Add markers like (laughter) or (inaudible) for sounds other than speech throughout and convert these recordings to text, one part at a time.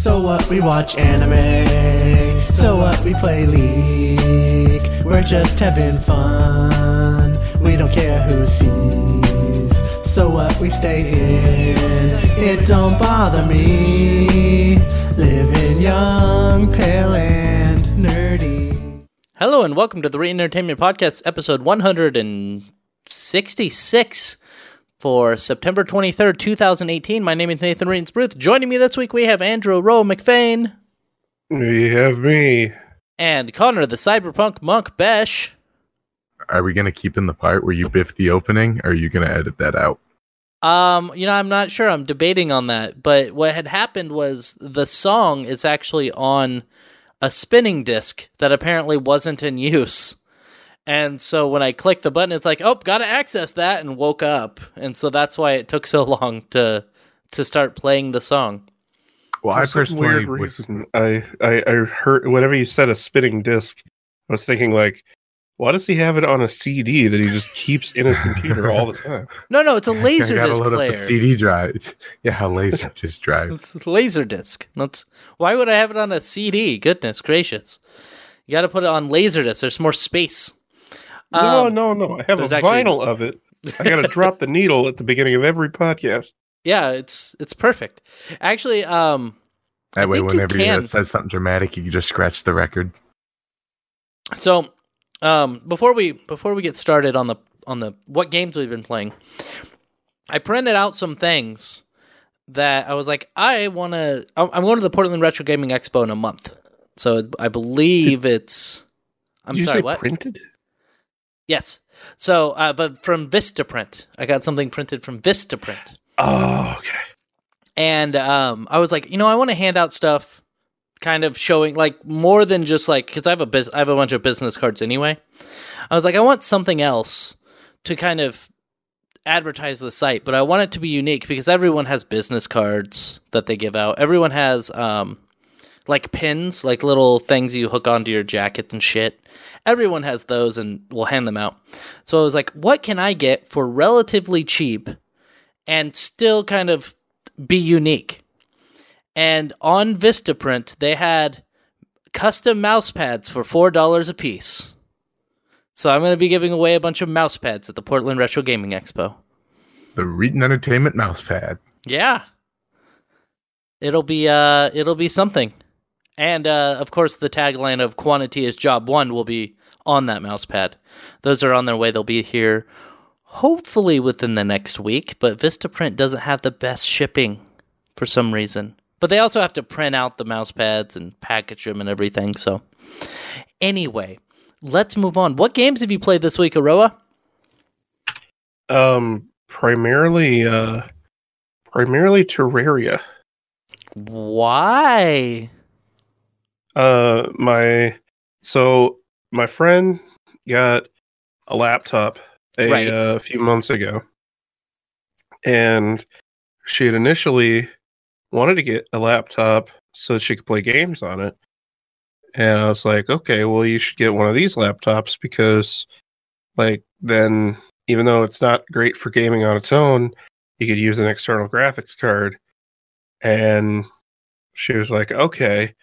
So what? We watch anime. So what? We play League. We're just having fun. We don't care who sees. So what? We stay in. It don't bother me. Living young, pale, and nerdy. Hello and welcome to the Reetin Entertainment Podcast, episode 166 for September 23rd, 2018. My name is Nathan Reitensbruth. Joining me this week, we have Andrew Rowe McFain You have me. and Connor, the cyberpunk monk Besh. Are we gonna keep in the part where you biff the opening, or are you gonna edit that out? Um, you know, I'm not sure. I'm debating on that. But what had happened was the song is actually on a spinning disc that apparently wasn't in use. And so when I click the button, it's like, oh, gotta access that, and woke up. And so that's why it took so (laughs) long to to start playing the song. Well, For I personally weird would, reason, I, I I heard whenever you said a spinning disc, I was thinking like, why does he have it on a CD that he just (laughs) keeps in his computer all the time? No, no, it's a (laughs) laser gotta disc load up player. CD drive. Yeah, a laser disc drive. It's a laser disc. That's why would I have it on a CD? Goodness gracious! You got to put it on laser disc. There's more space. No, Um, no, no. I have a there's actually- vinyl of it. (laughs) I gotta drop the needle at the beginning of every podcast. Yeah, it's it's perfect. Actually, um, I That way, think you whenever you can. says something dramatic, you can just scratch the record. so um, before we before we get started on the on the what games we've been playing, I printed out some things that I was like, I want to. I'm I'm going to the Portland Retro Gaming Expo in a month, so I believe it's. I'm Did you sorry, say what? printed? Yes. So, uh, but from Vistaprint, I got something printed from Vistaprint, Oh, okay. and um, I was like, you know, I want to hand out stuff, kind of showing like more than just like because I have a bus- I have a bunch of business cards anyway. I was like, I want something else to kind of advertise the site, but I want it to be unique because everyone has business cards that they give out. Everyone has um, like pins, like little things you hook onto your jackets and shit. Everyone has those and will hand them out. So I was like, what can I get for relatively cheap and still kind of be unique? And on Vistaprint, they had custom mouse pads for $4 a piece. So I'm going to be giving away a bunch of mouse pads at the Portland Retro Gaming Expo. The Reetin Entertainment mouse pad. Yeah. It'll be uh it'll be something. And uh of course the tagline of quantity is job 1 will be on that mouse pad. Those are on their way. They'll be here hopefully within the next week, but Vistaprint doesn't have the best shipping for some reason. But they also have to print out the mouse pads and package them and everything. So anyway, let's move on. What games have you played this week, Aroa? Um, primarily, uh, primarily Terraria. Why? Uh, my so my friend got a laptop a Right. uh, few months ago, and she had initially wanted to get a laptop so that she could play games on it. And I was like, okay, well, you should get one of these laptops because, like, then even though it's not great for gaming on its own, you could use an external graphics card. And she was like, okay.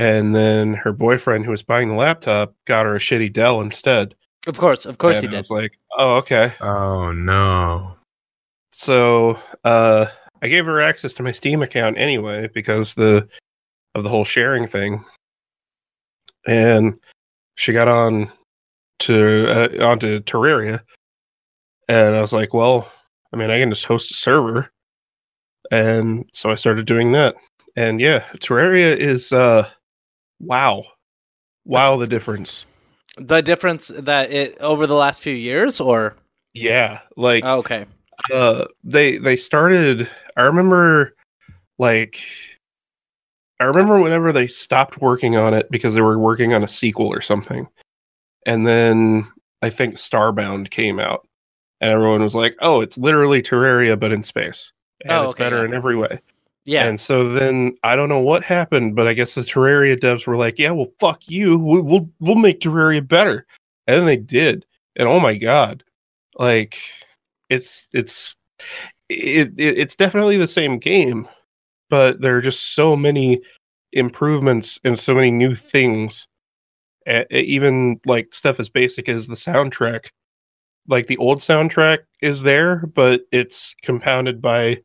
And then her boyfriend, who was buying the laptop, got her a shitty Dell instead. Of course, of course and he I did. was like, oh, okay. Oh no! So uh, I gave her access to my Steam account anyway because the of the whole sharing thing, and she got on to uh, onto Terraria, and I was like, well, I mean, I can just host a server, and so I started doing that, and yeah, Terraria is uh, wow, wow, the difference. The difference that it over the last few years, or? Yeah, like oh, okay, uh they they started i remember like i remember whenever they stopped working on it because they were working on a sequel or something. And then i think starbound came out and everyone was like oh it's literally terraria but in space. And Oh, it's better in every way yeah, and so then i don't know what happened but i guess the terraria devs were like yeah well fuck you. We, we'll we'll make terraria better. And then they did. And oh my god. Like it's it's it, it it's definitely the same game but there are just so many improvements and so many new things. Even like stuff as basic as the soundtrack. Like the old soundtrack is there, but it's compounded by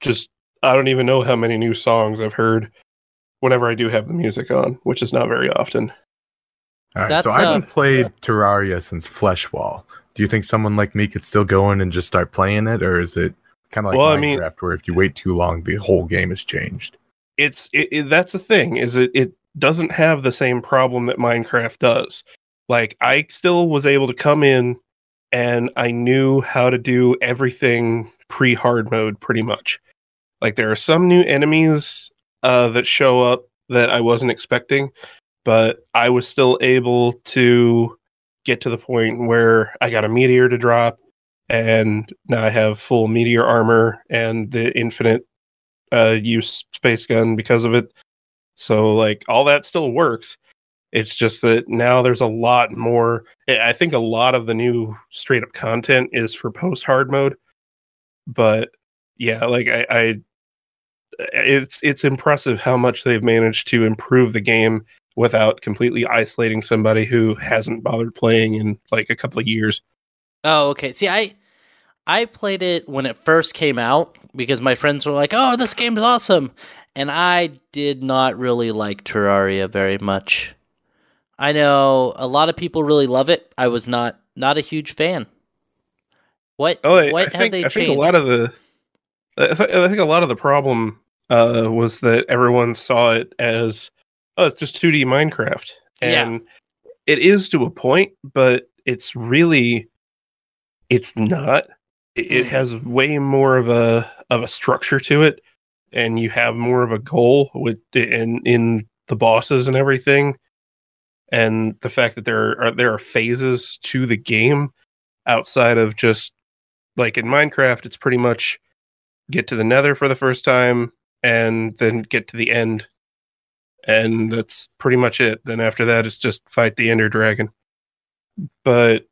just I don't even know how many new songs I've heard whenever I do have the music on, which is not very often. All right, so I uh, haven't played Terraria since Fleshwall. Do you think someone like me could still go in and just start playing it, or is it kind of like Well, I Minecraft, mean- where if you wait too long, the whole game has changed? it's it, it, that's the thing is it it doesn't have the same problem that Minecraft does. Like I still was able to come in and I knew how to do everything pre hard mode pretty much. Like there are some new enemies uh, that show up that I wasn't expecting, but I was still able to get to the point where I got a meteor to drop and now I have full meteor armor and the infinite uh, use space gun because of it. So like all that still works. It's just that now there's a lot more. I think a lot of the new straight up content is for post hard mode, but yeah, like I, I, it's it's impressive how much they've managed to improve the game without completely isolating somebody who hasn't bothered playing in like a couple of years. Oh, okay. See, I I played it when it first came out because my friends were like, "Oh, this game's awesome," and I did not really like Terraria very much. I know a lot of people really love it. I was not not a huge fan. What Oh, I, what I have think they I think a lot of the I, th- I think a lot of the problem uh, was that everyone saw it as oh, it's just 2D Minecraft, Yeah. and it is to a point, but it's really it's not. It, it Mm. has way more of a of a structure to it, and you have more of a goal with in in the bosses and everything, and the fact that there are there are phases to the game outside of just like in Minecraft, it's pretty much get to the Nether for the first time and then get to the end, and that's pretty much it. Then after that, it's just fight the Ender Dragon. But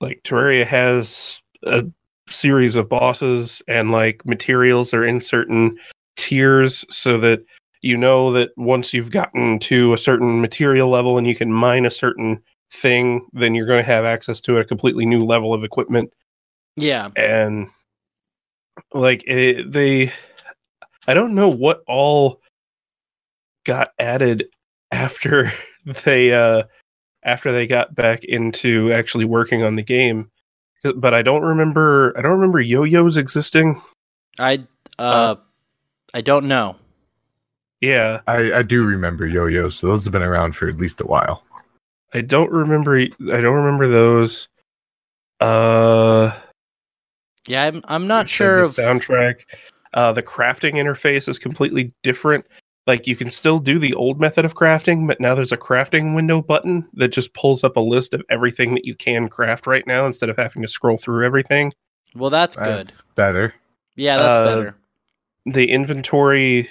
like Terraria has a series of bosses and like materials are in certain tiers so that you know that once you've gotten to a certain material level and you can mine a certain thing, then you're going to have access to a completely new level of equipment yeah. and like it, they i don't know what all got added after (laughs) they uh after they got back into actually working on the game. But i don't remember i don't remember yo-yos existing. I uh, I don't know. yeah. I, I do remember yo-yos, so those have been around for at least a while. i don't remember i don't remember those. Uh Yeah, I'm I'm not you sure the of soundtrack. Uh, the crafting interface is completely different. Like you can still do the old method of crafting, but now there's a crafting window button that just pulls up a list of everything that you can craft right now instead of having to scroll through everything. Well, that's good. That's better. Yeah, that's uh, better. The inventory,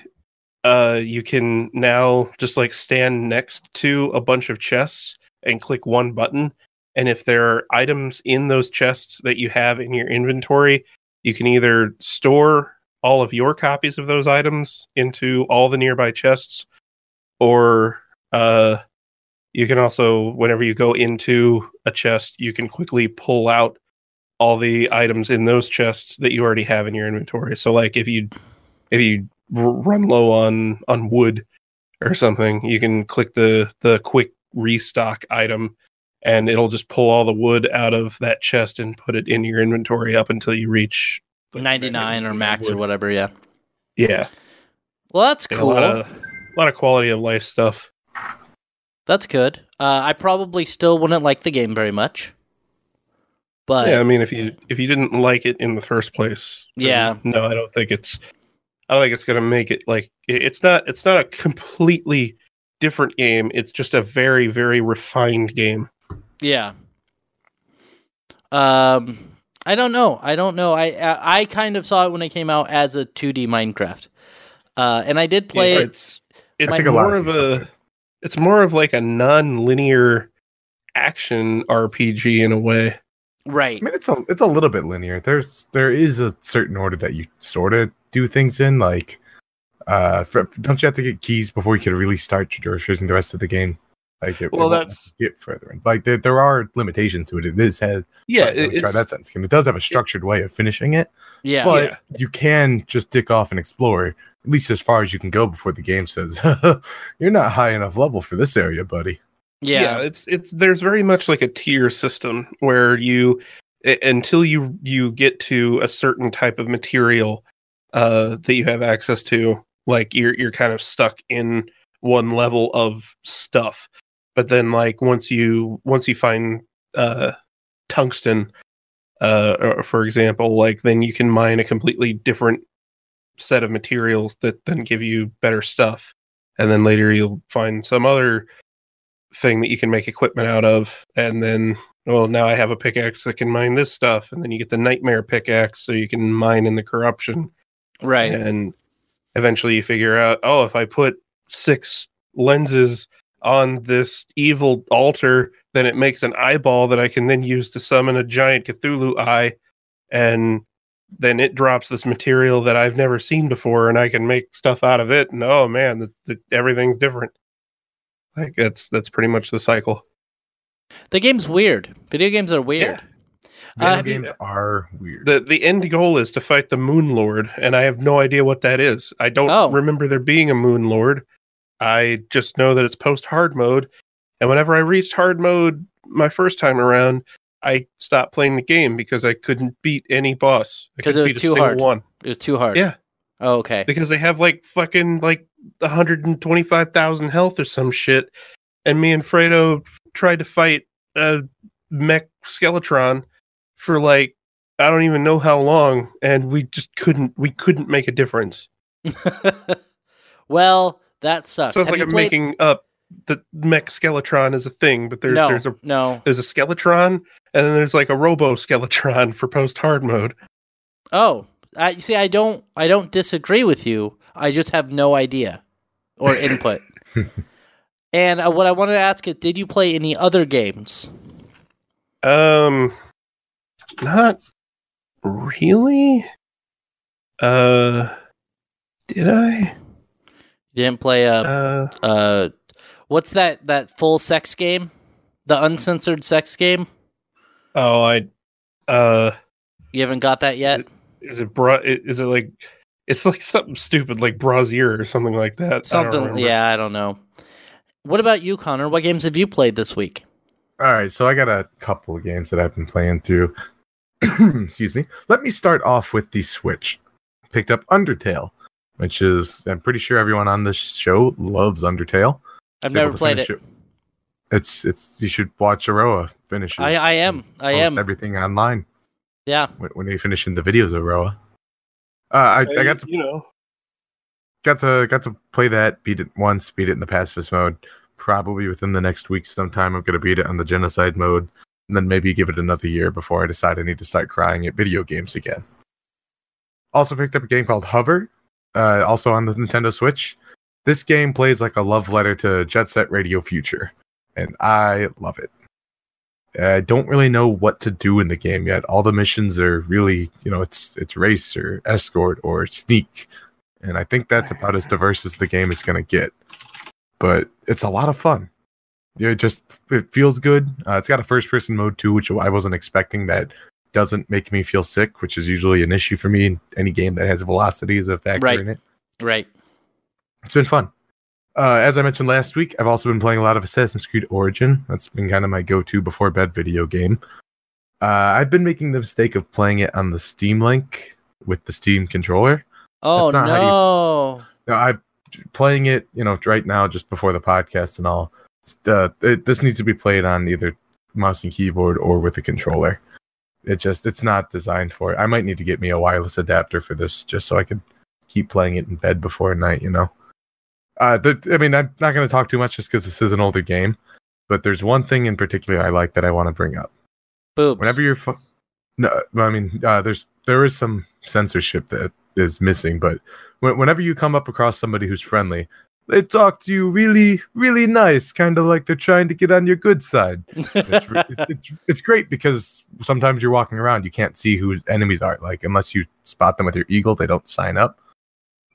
uh, you can now just like stand next to a bunch of chests and click one button. And if there are items in those chests that you have in your inventory, you can either store all of your copies of those items into all the nearby chests, or uh, you can also, whenever you go into a chest, you can quickly pull out all the items in those chests that you already have in your inventory. So, like if you if you run low on on wood or something, you can click the the quick restock item and it'll just pull all the wood out of that chest and put it in your inventory up until you reach like, 99 or max or whatever, yeah. Yeah, Well, that's Yeah, cool. A lot, of, a lot of quality of life stuff. That's good. Uh, I probably still wouldn't like the game very much. But yeah, I mean, if you if you didn't like it in the first place, Yeah. no, I don't think it's. I don't think it's gonna make it like it's not. It's not a completely different game. It's just a very very refined game. Yeah. Um I don't know. I don't know. I I, I kind of saw it when it came out as a 2D Minecraft. Uh and I did play Yeah, it It's it's I think a more of of a. It's more of like a non-linear action RPG in a way. right. I mean, it's a it's a little bit linear. There's there is a certain order that you sort of do things in. Like Uh, for, don't you have to get keys before you can really start traversing the rest of the game? Like, it, Well, it won't that's- get further. in. Like, there, there are limitations to it. It is has Yeah, Right, it, try it's, that sentence. It does have a structured way of finishing it, Yeah. but Yeah. you can just dick off and explore at least as far as you can go before the game says (laughs) you're not high enough level for this area, buddy. yeah. yeah. it's it's there's very much like a tier system where you i- until you you get to a certain type of material uh that you have access to like you're you're kind of stuck in one level of stuff but then like once you once you find uh tungsten uh for example like then you can mine a completely different set of materials that then give you better stuff. And then later you'll find some other thing that you can make equipment out of. And then well now i have a pickaxe that can mine this stuff. And then you get the nightmare pickaxe so you can mine in the corruption. Right. and eventually you figure out oh if i put six lenses on this evil altar then it makes an eyeball that i can then use to summon a giant cthulhu eye and then it drops this material that i've never seen before and i can make stuff out of it and oh man the, the, everything's different like that's that's pretty much the cycle The game's weird. Video games are weird. Uh, Video have you- games are weird. the the end goal is to fight the moon lord and i have no idea what that is i don't Oh. remember there being a moon lord i just know that it's post hard mode and whenever i reached hard mode my first time around i stopped playing the game because i couldn't beat any boss Because it was beat too hard. one It was too hard. Yeah. Oh, okay. because they have like fucking like 125,000 health or some shit. And me and Fredo tried to fight a mech Skeletron for like I don't even know how long, and we just couldn't we couldn't make a difference. (laughs) well, that sucks. So it's Have like I'm played- making up that mech Skeletron is a thing, but there, no, there's a no. there's a Skeletron, and then there's like a Robo Skeletron (laughs) for post hard mode. Oh, I see. I don't. I don't disagree with you. I just have no idea or input. (laughs) and uh, what I wanted to ask is, did you play any other games? Um, not really. Uh, did I? You didn't play a Uh, uh, what's that? That full sex game, the uncensored sex game. oh, I. Uh, You haven't got that yet. is it bra? Is it like? It's like something stupid, like Brazier or something like that. Something. remember. Yeah, I don't know. What about you, Connor? What games have you played this week? All right, so I got a couple of games that I've been playing through. (clears throat) Excuse me. Let me start off with the Switch. Picked up Undertale, which is I'm pretty sure everyone on this show loves Undertale. I've never played it. finish It's it's you should watch Aroa finish. it I I am. I post am. everything online Yeah. when, when they finish in the videos of Aroa. Uh, I, I got to you know. got to got to play that, beat it once, beat it in the pacifist mode. Probably within the next week sometime I'm gonna beat it on the genocide mode, and then maybe give it another year before I decide I need to start crying at video games again. Also picked up a game called Hover, uh, also on the Nintendo Switch. This game plays like a love letter to Jet Set Radio Future, and I love it. I don't really know what to do in the game yet. All the missions are really, you know, it's it's race or escort or sneak, and I think that's about as diverse as the game is going to get. But it's a lot of fun. It just it feels good. Uh, it's got a first person mode too, which I wasn't expecting. That doesn't make me feel sick, which is usually an issue for me in any game that has velocity as a factor Right. in it. Right. It's been fun. Uh, as I mentioned last week, I've also been playing a lot of Assassin's Creed Origin. That's been kind of my go-to before bed video game. Uh, I've been making the mistake of playing it on the Steam Link with the Steam controller. Oh not how you- no. I'm playing it, you know, right now just before the podcast and all. Uh, it, this needs to be played on either mouse and keyboard or with a controller. It just it's not designed for it. I might need to get me a wireless adapter for this just so I could keep playing it in bed before night. You know. Uh, the, I mean, I'm not going to talk too much just because this is an older game, but there's one thing in particular I like that I want to bring up Boobs. whenever you're fu- no i mean uh, there's there is some censorship that is missing but whenever you come up across somebody who's friendly they talk to you really really nice kind of like they're trying to get on your good side it's, (laughs) it's, it's great because sometimes you're walking around you can't see who enemies are like unless you spot them with your eagle they don't sign up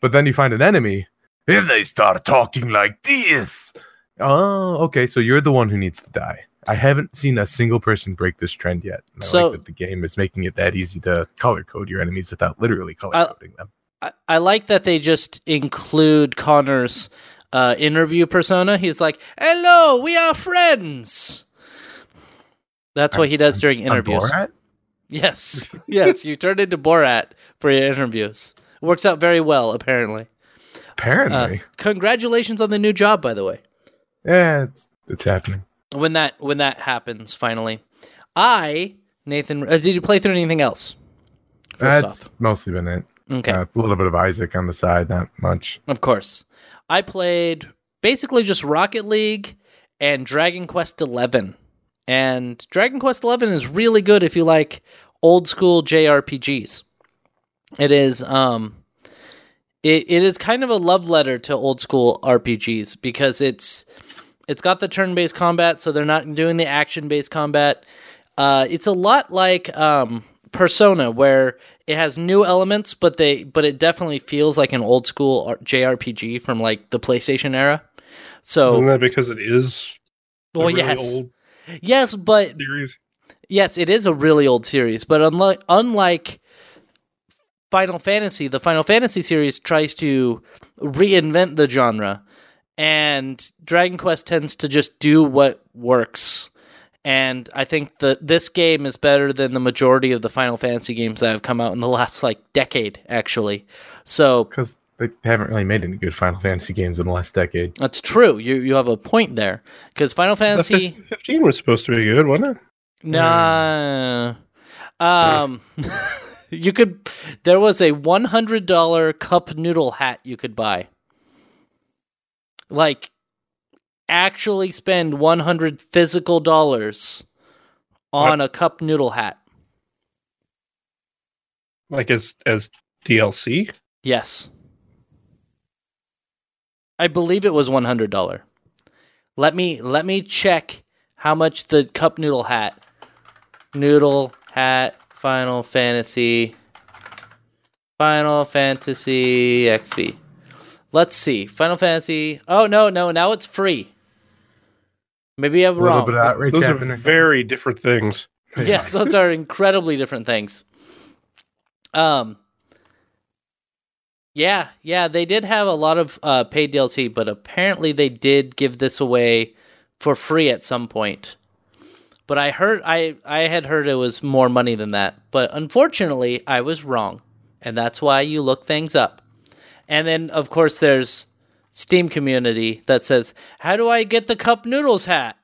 But then you find an enemy, and they start talking like this. Oh, okay. So you're the one who needs to die. I haven't seen a single person break this trend yet. I So- like that the game is making it that easy to color code your enemies without literally color coding them. I, I like that they just include Connor's uh, interview persona. He's like, "Hello, we are friends." That's what he does during interviews. Borat? Yes, (laughs) yes, you turned into Borat for your interviews. Works out very well, apparently. Uh, Apparently. congratulations on the new job, by the way. yeah, it's, it's happening. When that when that happens, finally, I Nathan, uh, did you play through anything else? That's mostly been it. Okay, Uh, a little bit of Isaac on the side, not much. of course. I played basically just Rocket League and Dragon Quest Eleven, and Dragon Quest Eleven is really good if you like old school JRPGs. It is um it, it is kind of a love letter to old school RPGs because it's it's got the turn based combat, so they're not doing the action based combat. Uh, it's a lot like um, Persona, where it has new elements, but they but it definitely feels like an old school JRPG from like the PlayStation era. So Isn't that because it is well, really yes, old yes, but series? Yes, it is a really old series, but unlike unlike Final Fantasy, the Final Fantasy series tries to reinvent the genre, and Dragon Quest tends to just do what works. And I think that this game is better than the majority of the Final Fantasy games that have come out in the (laughs) last like decade, actually. So Because they haven't really made any good Final Fantasy games in the last decade. that's true. You you have a point there because Final Fantasy. fif- Fifteen was supposed to be good, wasn't it? Nah. Um, (laughs) you could. There was a one hundred dollar cup noodle hat you could buy. Like, actually spend one hundred physical dollars on a cup noodle hat. Like as as DLC. Yes, I believe it was one hundred dollar. Let me let me check how much the cup noodle hat, noodle hat, Final Fantasy, Final Fantasy XV. Let's see, Final Fantasy. Oh no, no, now it's free. Maybe I'm A wrong. bit of outrage Those are very different things. (laughs) yes, those are incredibly different things. Um. Yeah, yeah, they did have a lot of uh, paid DLC, but apparently they did give this away for free at some point. But I heard I I had heard it was more money than that, but unfortunately I was wrong, and that's why you look things up. And then of course there's Steam community that says, "How do I get the cup noodles hat?"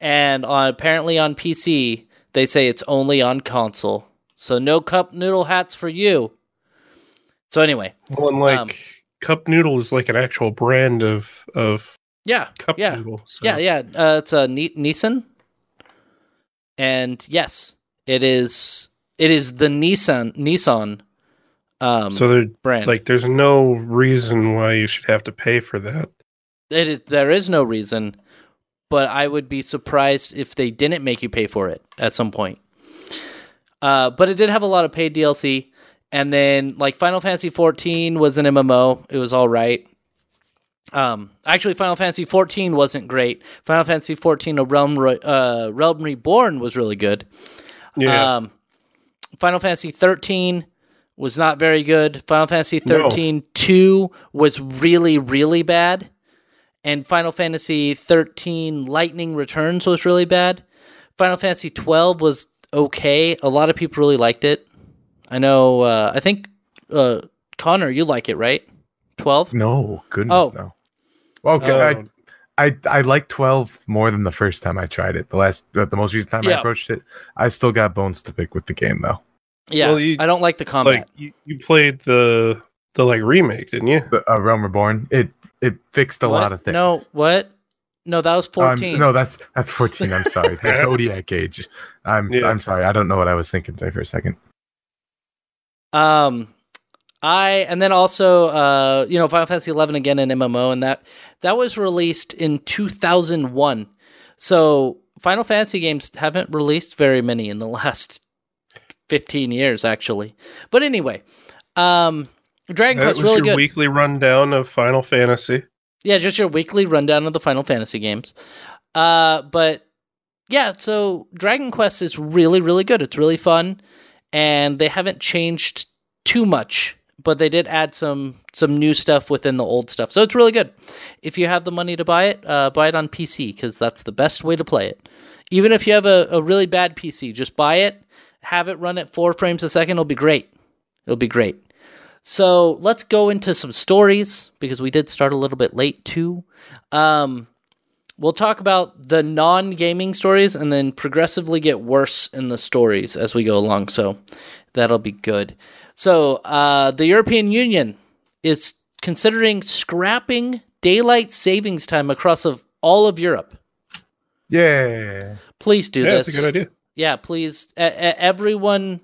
and on apparently on PC they say it's only on console. So no cup noodle hats for you. So anyway, Well, and like Um, cup noodle is like an actual brand of of yeah, cup yeah, noodle. So. yeah, yeah. Uh, it's a Ni- Nissin, and yes, it is. It is the Nissin Nissin um, So there, brand. like, there's no reason why you should have to pay for that. it is. There is no reason, but I would be surprised if they didn't make you pay for it at some point. Uh, but it did have a lot of paid DLC, and then like Final Fantasy 14 was an MMO. It was all right. Um, actually, Final Fantasy 14 wasn't great. Final Fantasy 14: A Realm Re- uh, Realm Reborn was really good. Yeah, Um, Final Fantasy 13 was not very good. Final Fantasy No. 13 2 was really, really bad. And Final Fantasy 13 Lightning Returns was really bad. Final Fantasy 12 was okay. A lot of people really liked it. I know, uh, I think, uh, Connor, you like it, right? 12? No, goodness, Oh. no. Okay, Oh, I, I I like twelve more than the first time I tried it. The last, the, the most recent time I approached it, I still got bones to pick with the game though. Yeah, Well, you- I don't like the combat. like you, you played the the like remake, didn't you? The uh, Realm Reborn, it it fixed a What? lot of things. No, what? No, that was Um, 14. no, that's that's fourteen. I'm sorry, (laughs) the Zodiac Age. I'm Yeah. I'm sorry. I don't know what I was thinking there for a second. Um, I and then also uh, you know, Final Fantasy Eleven again in MMO, and that that was released in two thousand one. So Final Fantasy games haven't released very many in the (laughs) last fifteen years, actually. But anyway, um, Dragon That Quest was really your good. weekly rundown of Final Fantasy. Yeah, just your weekly rundown of the Final Fantasy games. Uh, but yeah, so Dragon Quest is really, really good. It's really fun, and they haven't changed too much, but they did add some some new stuff within the old stuff. So it's really good. If you have the money to buy it, uh, buy it on PC because that's the best way to play it. Even if you have a, a really bad PC, just buy it, have it run at four frames a second. It'll be great. It'll be great. So let's go into some stories because we did start a little bit late too. Um, we'll talk about the non gaming stories and then progressively get worse in the stories as we go along. So that'll be good. So uh, the European Union is considering scrapping daylight savings time across of all of Europe. Yeah. Please do yeah, this. that's a good idea. Yeah, please. E- e- everyone,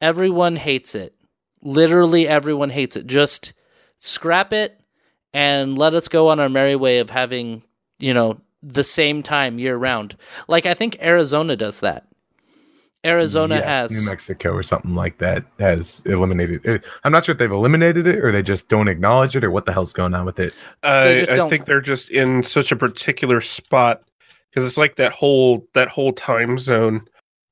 everyone hates it. Literally, everyone hates it. Just scrap it and let us go on our merry way of having, you know, the same time year round. Like I think Arizona does that. Arizona Yes, has New Mexico or something like that has eliminated it. I'm not sure if they've eliminated it or they just don't acknowledge it or what the hell's going on with it. They I, I don't- think they're just in such a particular spot because it's like that whole that whole time zone.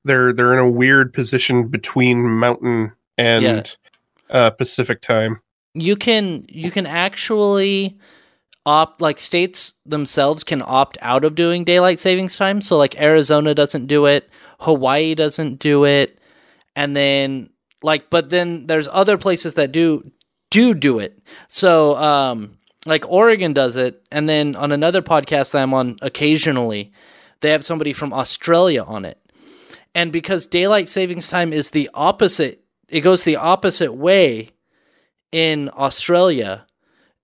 They're they're in a weird position between Mountain and Yeah. uh, Pacific time. you can you can actually opt like states themselves can opt out of doing daylight savings time so like arizona doesn't do it hawaii doesn't do it and then like but then there's other places that do do do it so um like oregon does it and then on another podcast that i'm on occasionally they have somebody from australia on it and because daylight savings time is the opposite it goes the opposite way in Australia.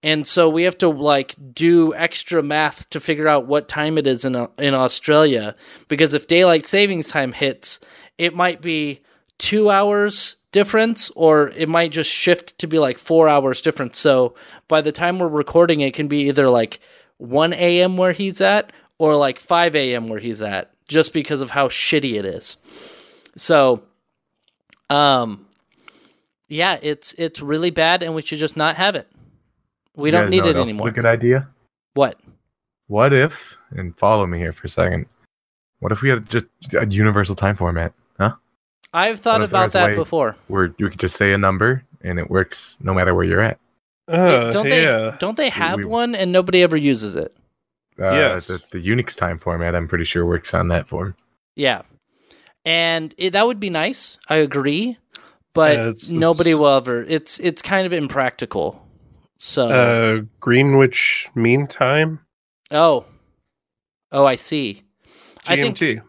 And so we have to like do extra math to figure out what time it is in in Australia because if daylight savings time hits, it might be 2 hours difference or it might just shift to be like 4 hours difference. So by the time we're recording it can be either like 1 a.m. where he's at or like 5 a.m. where he's at just because of how shitty it is. So um yeah, it's it's really bad, and we should just not have it. We You don't need it anymore. a good idea. What? What if, and follow me here for a second, what if we had just a universal time format? Huh? I've thought about that before. Where you could just say a number and it works no matter where you're at. Uh, don't they? Don't they have we- one, and nobody ever uses it? Uh, Yes. the, the Unix time format, I'm pretty sure, works on that form. Yeah, and it, that would be nice. I agree, but Yeah, it's- nobody it's- will ever. It's it's kind of impractical. So Uh, Greenwich Mean Time. oh, oh, I see. I think GMT.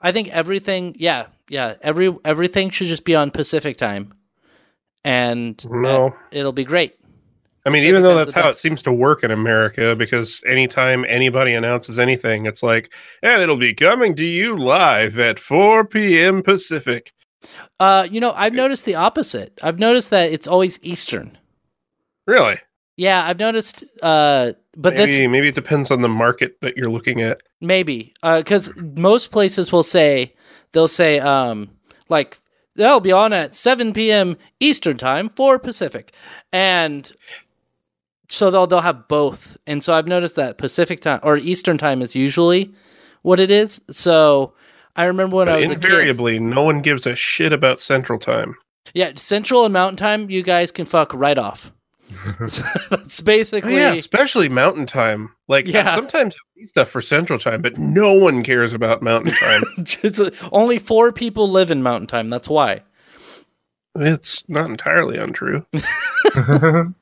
I think everything. Yeah, yeah. Every everything should just be on Pacific time, and uh, No. it'll be great. I mean, Pacific even though that's how it seems to work in America, because anytime anybody announces anything, it's like, and it'll be coming to you live at 4 p.m. Pacific. Uh, you know, I've noticed the opposite. I've noticed that it's always Eastern. Really? Yeah, I've noticed. Uh, but maybe, this maybe it depends on the market that you're looking at. maybe because most places will say they'll say um like they'll be on at 7 p.m. Eastern time for Pacific, and so they'll they'll have both. And so I've noticed that Pacific time or Eastern time is usually what it is. So I remember when I But was a kid. invariably, no one gives a shit about Central Time. Yeah, Central and Mountain time, you guys can fuck right off. (laughs) That's Oh, basically yeah, especially Mountain Time. Like, Yeah. sometimes I stuff for Central Time, but no one cares about Mountain Time. (laughs) It's uh, only four people live in Mountain Time. That's why. it's not entirely untrue. (laughs)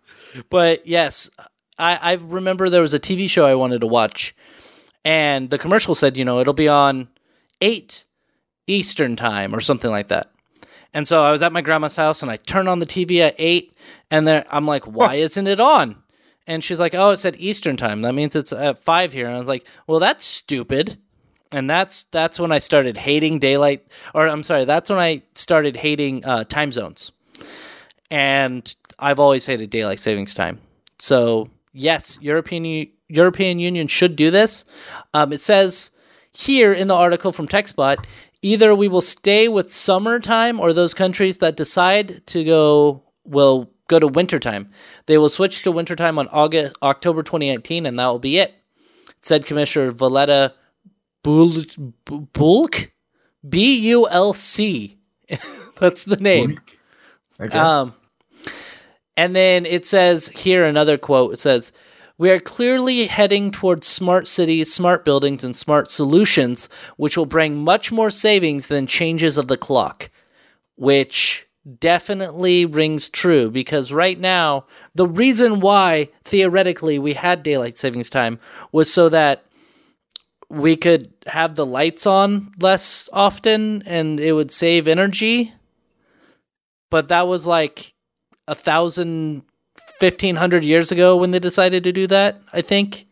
But yes, I, I remember there was a TV show I wanted to watch, and the commercial said, you know, it'll be on eight Eastern time or something like that. And so I was at my grandma's house and I turned on the TV at eight, and then I'm like, why isn't it on? And she's like, oh, it said Eastern time. That means it's at five here. And I was like, well, that's stupid. And that's that's when I started hating daylight, or I'm sorry, that's when I started hating uh, time zones. And I've always hated daylight savings time. So yes, European U- European Union should do this. Um, it says here in the article from TechSpot, either we will stay with summertime, or those countries that decide to go will go to wintertime. They will switch to wintertime on August October 2019, and that will be it. Said Commissioner Violeta Bul- Bulk, B U L C. (laughs) That's the name. I guess. Um, and then it says here another quote. It says, "We are clearly heading towards smart cities, smart buildings, and smart solutions, which will bring much more savings than changes of the clock." Which definitely rings true because right now the reason why theoretically we had daylight savings time was so that we could have the lights on less often and it would save energy but that was like a thousand, fifteen hundred years ago when they decided to do that, I think.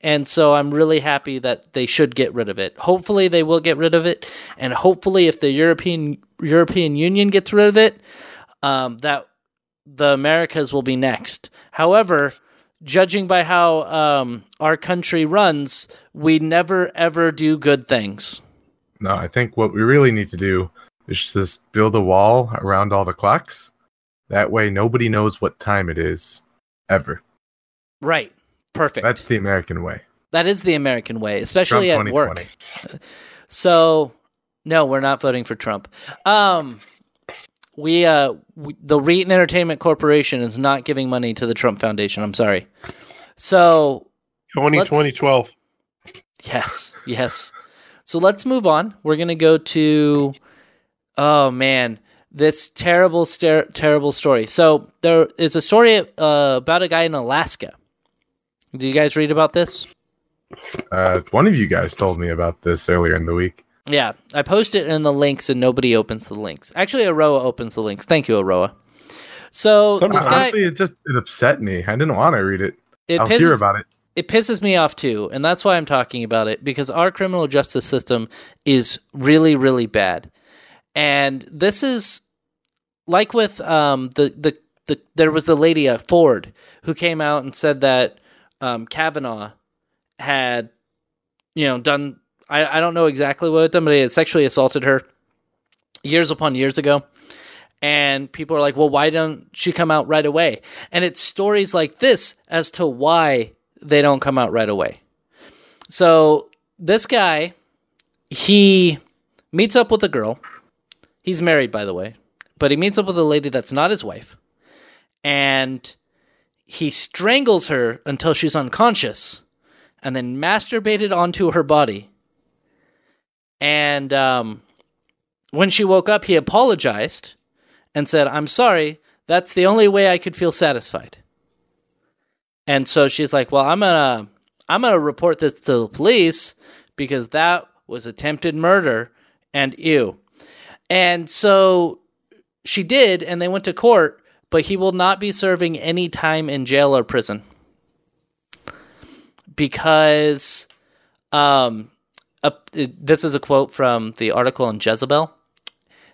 And so I'm really happy that they should get rid of it. Hopefully they will get rid of it, and hopefully if the European European Union gets rid of it, um, that the Americas will be next. However, judging by how um, our country runs, we never ever do good things. no, I think what we really need to do is just build a wall around all the clocks. That way, nobody knows what time it is, ever. Right. Perfect. That's the American way. that is the American way, especially Trump at work. So, no, we're not voting for Trump. Um, we, uh, we, the Reetin Entertainment Corporation is not giving money to the Trump Foundation. I'm sorry. So, 2020 12. yes, yes. So let's move on. We're gonna go to, oh man, this terrible, ster- terrible story. So there is a story uh, about a guy in Alaska. Do you guys read about this? Uh, one of you guys told me about this earlier in the week. Yeah, I post it in the links and nobody opens the links. Actually, Aroa opens the links. Thank you, Aroa. So Some- this guy, Honestly, it just it upset me. I didn't want to read it. it I'll hear about it. it pisses me off too, and that's why I'm talking about it because our criminal justice system is really, really bad. And this is like with um the the, the there was the lady at Ford who came out and said that um Kavanaugh had you know done I, I don't know exactly what it done, but he had sexually assaulted her years upon years ago. And people are like, well, why don't she come out right away? And it's stories like this as to why they don't come out right away. So this guy, he meets up with a girl. He's married, by the way, but he meets up with a lady that's not his wife. And he strangles her until she's unconscious and then masturbated onto her body. And um, when she woke up, he apologized and said, I'm sorry, that's the only way I could feel satisfied. And so she's like, "Well, I'm gonna I'm gonna report this to the police because that was attempted murder and ew." And so she did, and they went to court, but he will not be serving any time in jail or prison because um, this is a quote from the article in Jezebel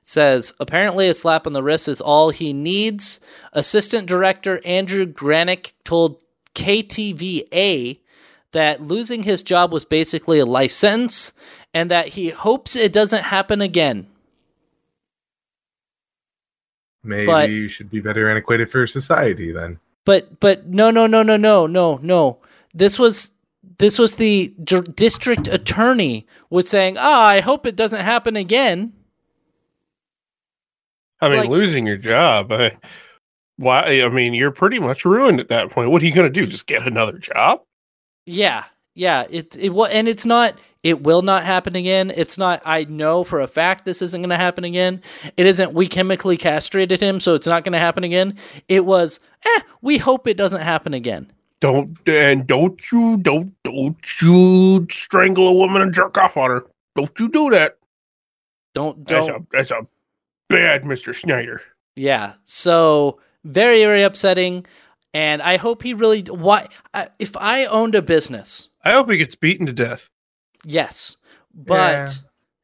says apparently a slap on the wrist is all he needs. Assistant director Andrew Grannik told KTVA that losing his job was basically a life sentence and that he hopes it doesn't happen again. Maybe But- you should be better antiquated for society then. But but no no no no no no no. This was this was the d- district attorney was saying, "Ah, I hope it doesn't happen again." I mean, Like- losing your job. I, why? I mean, you're pretty much ruined at that point. What are you going to do? Just get another job? Yeah, yeah. It it wa- and it's not. It will not happen again. It's not. I know for a fact this isn't going to happen again. It isn't. We chemically castrated him, so it's not going to happen again. It was. Eh. We hope it doesn't happen again. Don't and don't you don't don't you strangle a woman and jerk off on her. Don't you do that. Don't That's don't. a that's a bad Mr. Schneider. Yeah. So very very upsetting, and I hope he really. Why? If I owned a business, I hope he gets beaten to death. Yes, but.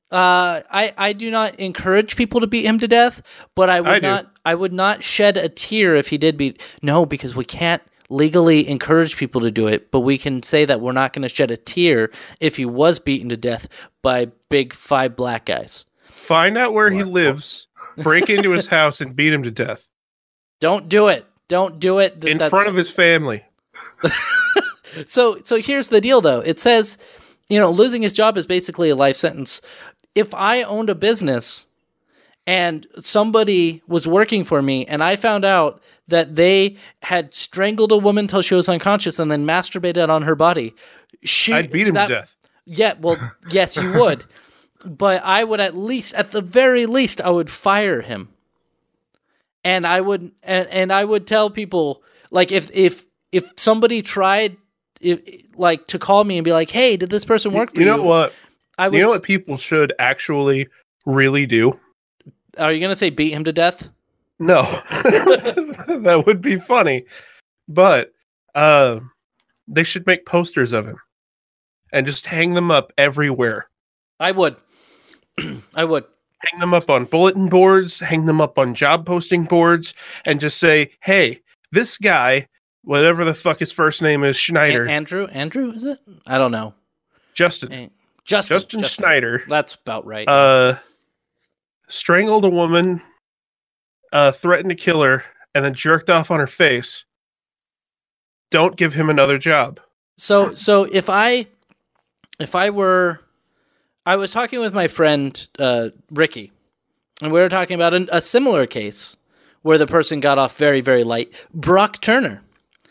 Uh, I, I do not encourage people to beat him to death, but I would I do. not I would not shed a tear if he did beat. No, because we can't legally encourage people to do it, but we can say that we're not going to shed a tear if he was beaten to death by big five black guys. Find out where he lives, break into his house, and beat him to death. (laughs) Don't do it. Don't do it. Th- in that's- front of his family. (laughs) so so here's the deal though. It says, you know, losing his job is basically a life sentence. If I owned a business and somebody was working for me and I found out that they had strangled a woman till she was unconscious and then masturbated on her body, she I'd beat him that- to death. Yeah, well, (laughs) yes, you would. but I would at least at the very least I would fire him. And I would and, and I would tell people like if if if somebody tried if, like to call me and be like, "Hey, did this person work for You you?" know what? I would You know what people should actually really do? Are you going to say beat him to death? No, (laughs) that would be funny, but uh, they should make posters of him and just hang them up everywhere. I would. (clears throat) I would. Hang them up on bulletin boards, hang them up on job posting boards, and just say, "Hey, this guy, whatever the fuck his first name is, A- Schneider, Andrew, Andrew, is it? I don't know. Justin, Eh, Justin, Justin Schneider, That's about right. uh, strangled a woman, uh, threatened to kill her, and then jerked off on her face. Don't give him another job." So so if I if I were I was talking with my friend uh, Ricky, and we were talking about an, a similar case where the person got off very very light. Brock Turner.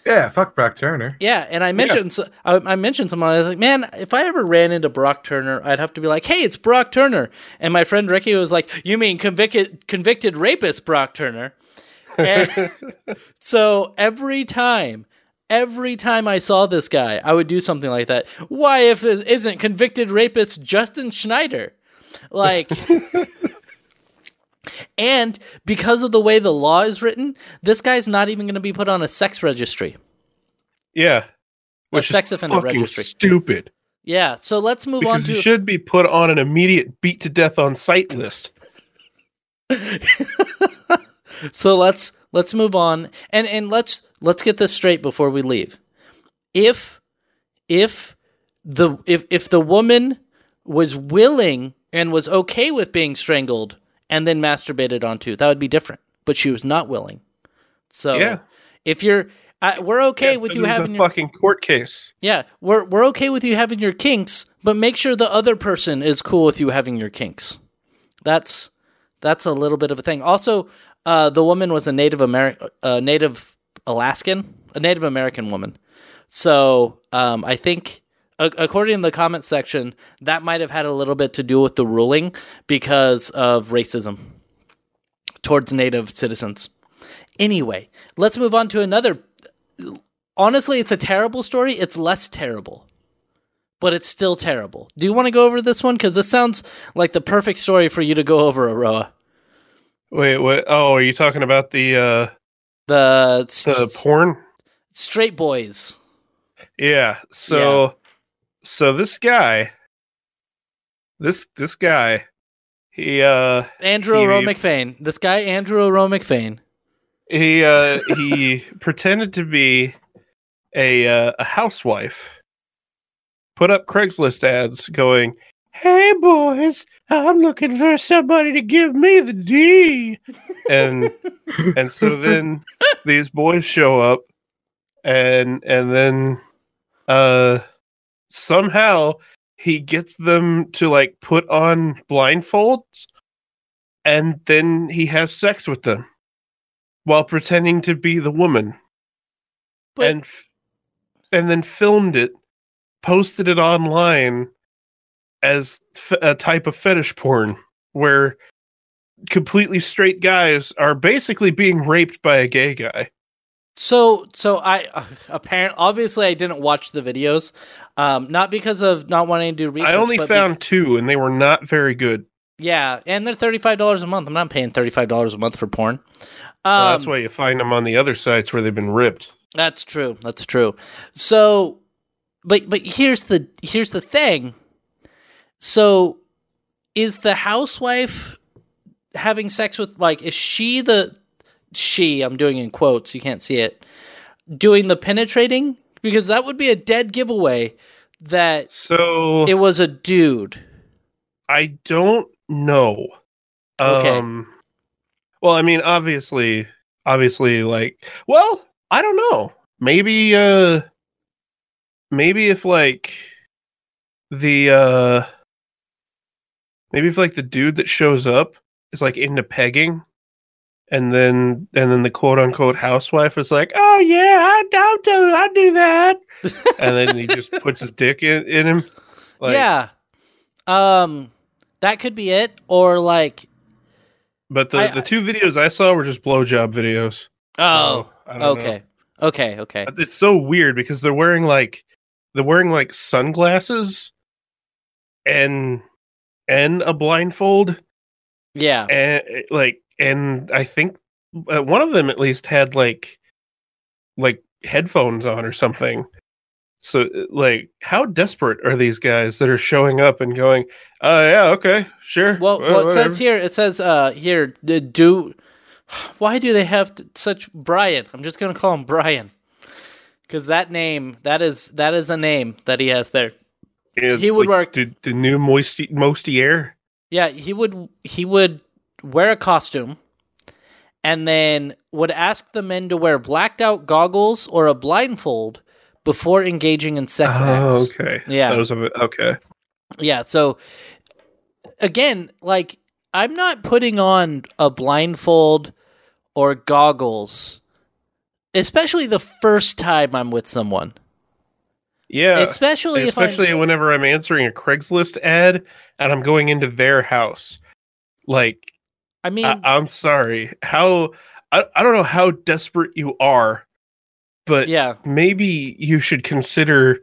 Yeah, fuck Brock Turner. Yeah, and I mentioned so, I, I mentioned someone. I was like, man, if I ever ran into Brock Turner, I'd have to be like, hey, it's Brock Turner. And my friend Ricky was like, you mean convicted convicted rapist Brock Turner? And (laughs) so every time, every time I saw this guy, I would do something like that. Why, if it isn't convicted rapist Justin Schneider? Like. (laughs) And because of the way the law is written, this guy's not even going to be put on a sex registry. Yeah. A sex offender registry. stupid. Yeah, so let's move on Because you to should be put on an immediate beat to death on site list. (laughs) so let's let's move on and and let's let's get this straight before we leave. If if the if if the woman was willing and was okay with being strangled and then masturbated onto, that would be different. But she was not willing. So Yeah. if you're I, we're okay Yeah, with so you having a your fucking court case. Yeah, we're we're okay with you having your kinks, but make sure the other person is cool with you having your kinks. That's that's a little bit of a thing. Also, uh, the woman was a Native American, uh, Native Alaskan, a Native American woman. So um, I think, according to the comment section, that might have had a little bit to do with the ruling because of racism towards Native citizens. Anyway, let's move on to another honestly, it's a terrible story. It's less terrible, but it's still terrible. Do you want to go over this one? Because this sounds like the perfect story for you to go over, Aroa. Wait, what? Oh, are you talking about the uh The, the s- porn? straight boys. Yeah. So so this guy this this guy he uh Andrew He- O'Roe McFain. This guy, Andrew O'Roe McFain. he uh he (laughs) pretended to be a uh, a housewife put up craigslist ads going hey boys i'm looking for somebody to give me the d and (laughs) and so then these boys show up and and then uh somehow he gets them to like put on blindfolds and then he has sex with them while pretending to be the woman. But and f- and then filmed it posted it online as f- a type of fetish porn where completely straight guys are basically being raped by a gay guy so, so I (laughs) uh, apparently, obviously, I didn't watch the videos, um, not because of not wanting to do research. i only found two and they were not very good yeah, and they're thirty five dollars a month. I'm not paying thirty five dollars a month for porn. Um, Well, that's why you find them on the other sites where they've been ripped That's true. That's true. So, but but here's the here's the thing. So, is the housewife having sex with like is she the she? I'm doing in quotes. You can't see it. Doing the penetrating because that would be a dead giveaway that so it was a dude. I don't know. Okay. Um, well, I mean, obviously, obviously like well, I don't know. Maybe uh maybe if like the uh maybe if like the dude that shows up is like into pegging and then and then the quote unquote housewife is like, "Oh yeah, I don't do I do that," and then he just (laughs) puts his dick in, in him. Like, yeah. Um, that could be it, or like, But the I- the two videos I saw were just blowjob videos. oh, So, don't know. okay, okay, okay. It's so weird because they're wearing like they're wearing like sunglasses and and a blindfold Yeah, and like and I think uh, one of them at least had like like headphones on or something. So uh, like how desperate are these guys that are showing up and going, "Uh yeah, okay, sure." Well, uh, well, it says here. It says uh here. Do (sighs) why do they have t- such Brian? I'm just gonna call him Brian because that name that is that is a name that he has there. It's he would work- the, the new moisty moisty air. Yeah, he would he would wear a costume and then would ask the men to wear blacked out goggles or a blindfold before engaging in sex Oh, acts. okay. Yeah. Those of it. Okay. Yeah, so again, like I'm not putting on a blindfold or goggles, especially the first time I'm with someone. Yeah. especially if especially I'm whenever I'm answering a Craigslist ad and I'm going into their house. Like, I mean, I, I'm sorry. How I, I don't know how desperate you are, but yeah, maybe you should consider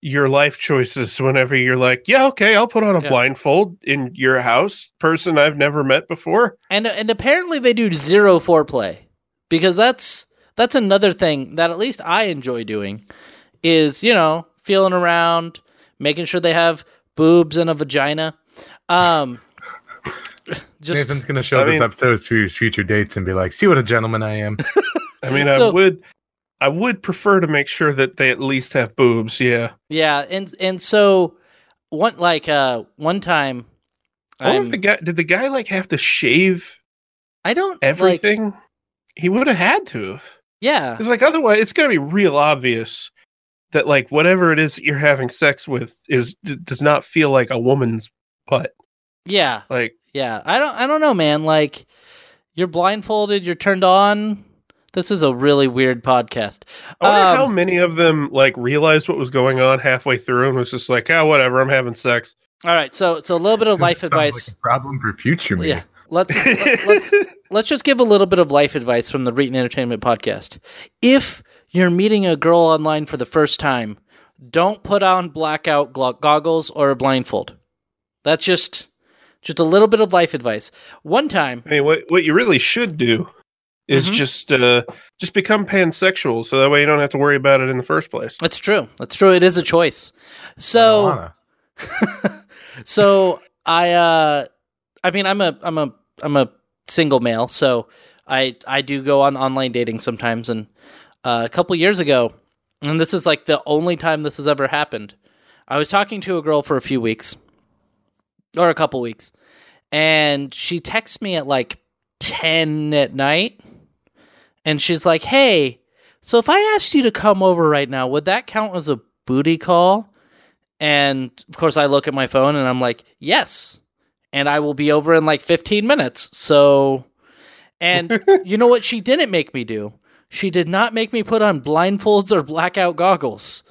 your life choices whenever you're like, yeah, okay, I'll put on a Yeah. blindfold in your house, person I've never met before. and and apparently they do zero foreplay because that's that's another thing that at least I enjoy doing is you know feeling around, making sure they have boobs and a vagina. Um, (laughs) just Nathan's gonna show I this mean- episode to his future dates and be like, "See what a gentleman I am." (laughs) (laughs) I mean, I would I would prefer to make sure that they at least have boobs, yeah. Yeah, and and so one like uh one time I wonder I'm, if the guy did the guy like have to shave I don't like- everything? he would have had to have. yeah, It's like otherwise it's gonna be real obvious that like whatever it is that you're having sex with is d- does not feel like a woman's butt. Yeah, Like yeah. I don't I don't know, man. Like you're blindfolded, you're turned on. This is a really weird podcast. I wonder how Um, many of them like realized what was going on halfway through and was just like, ah, whatever, I'm having sex. All right, so so a little bit of life Sounds like advice. a problem for future me. Yeah. Let's let, (laughs) let's let's just give a little bit of life advice from the Reetin Entertainment podcast. If you're meeting a girl online for the first time, don't put on blackout glo- goggles or a blindfold. That's just just a little bit of life advice. One time, I mean, what what you really should do is Mhm. just uh just become pansexual, so that way you don't have to worry about it in the first place. that's true. That's true. It is a choice. So Marijuana. (laughs) so I uh I mean I'm a I'm a I'm a single male, so I I do go on online dating sometimes and uh, a couple years ago, and this is like the only time this has ever happened. I was talking to a girl for a few weeks or a couple weeks, and she texts me at like 10 at night and she's like, "Hey, so if I asked you to come over right now, would that count as a booty call?" And of course, I look at my phone and I'm like, yes. And I will be over in like 15 minutes. So, and (laughs) you know what she didn't make me do? She did not make me put on blindfolds or blackout goggles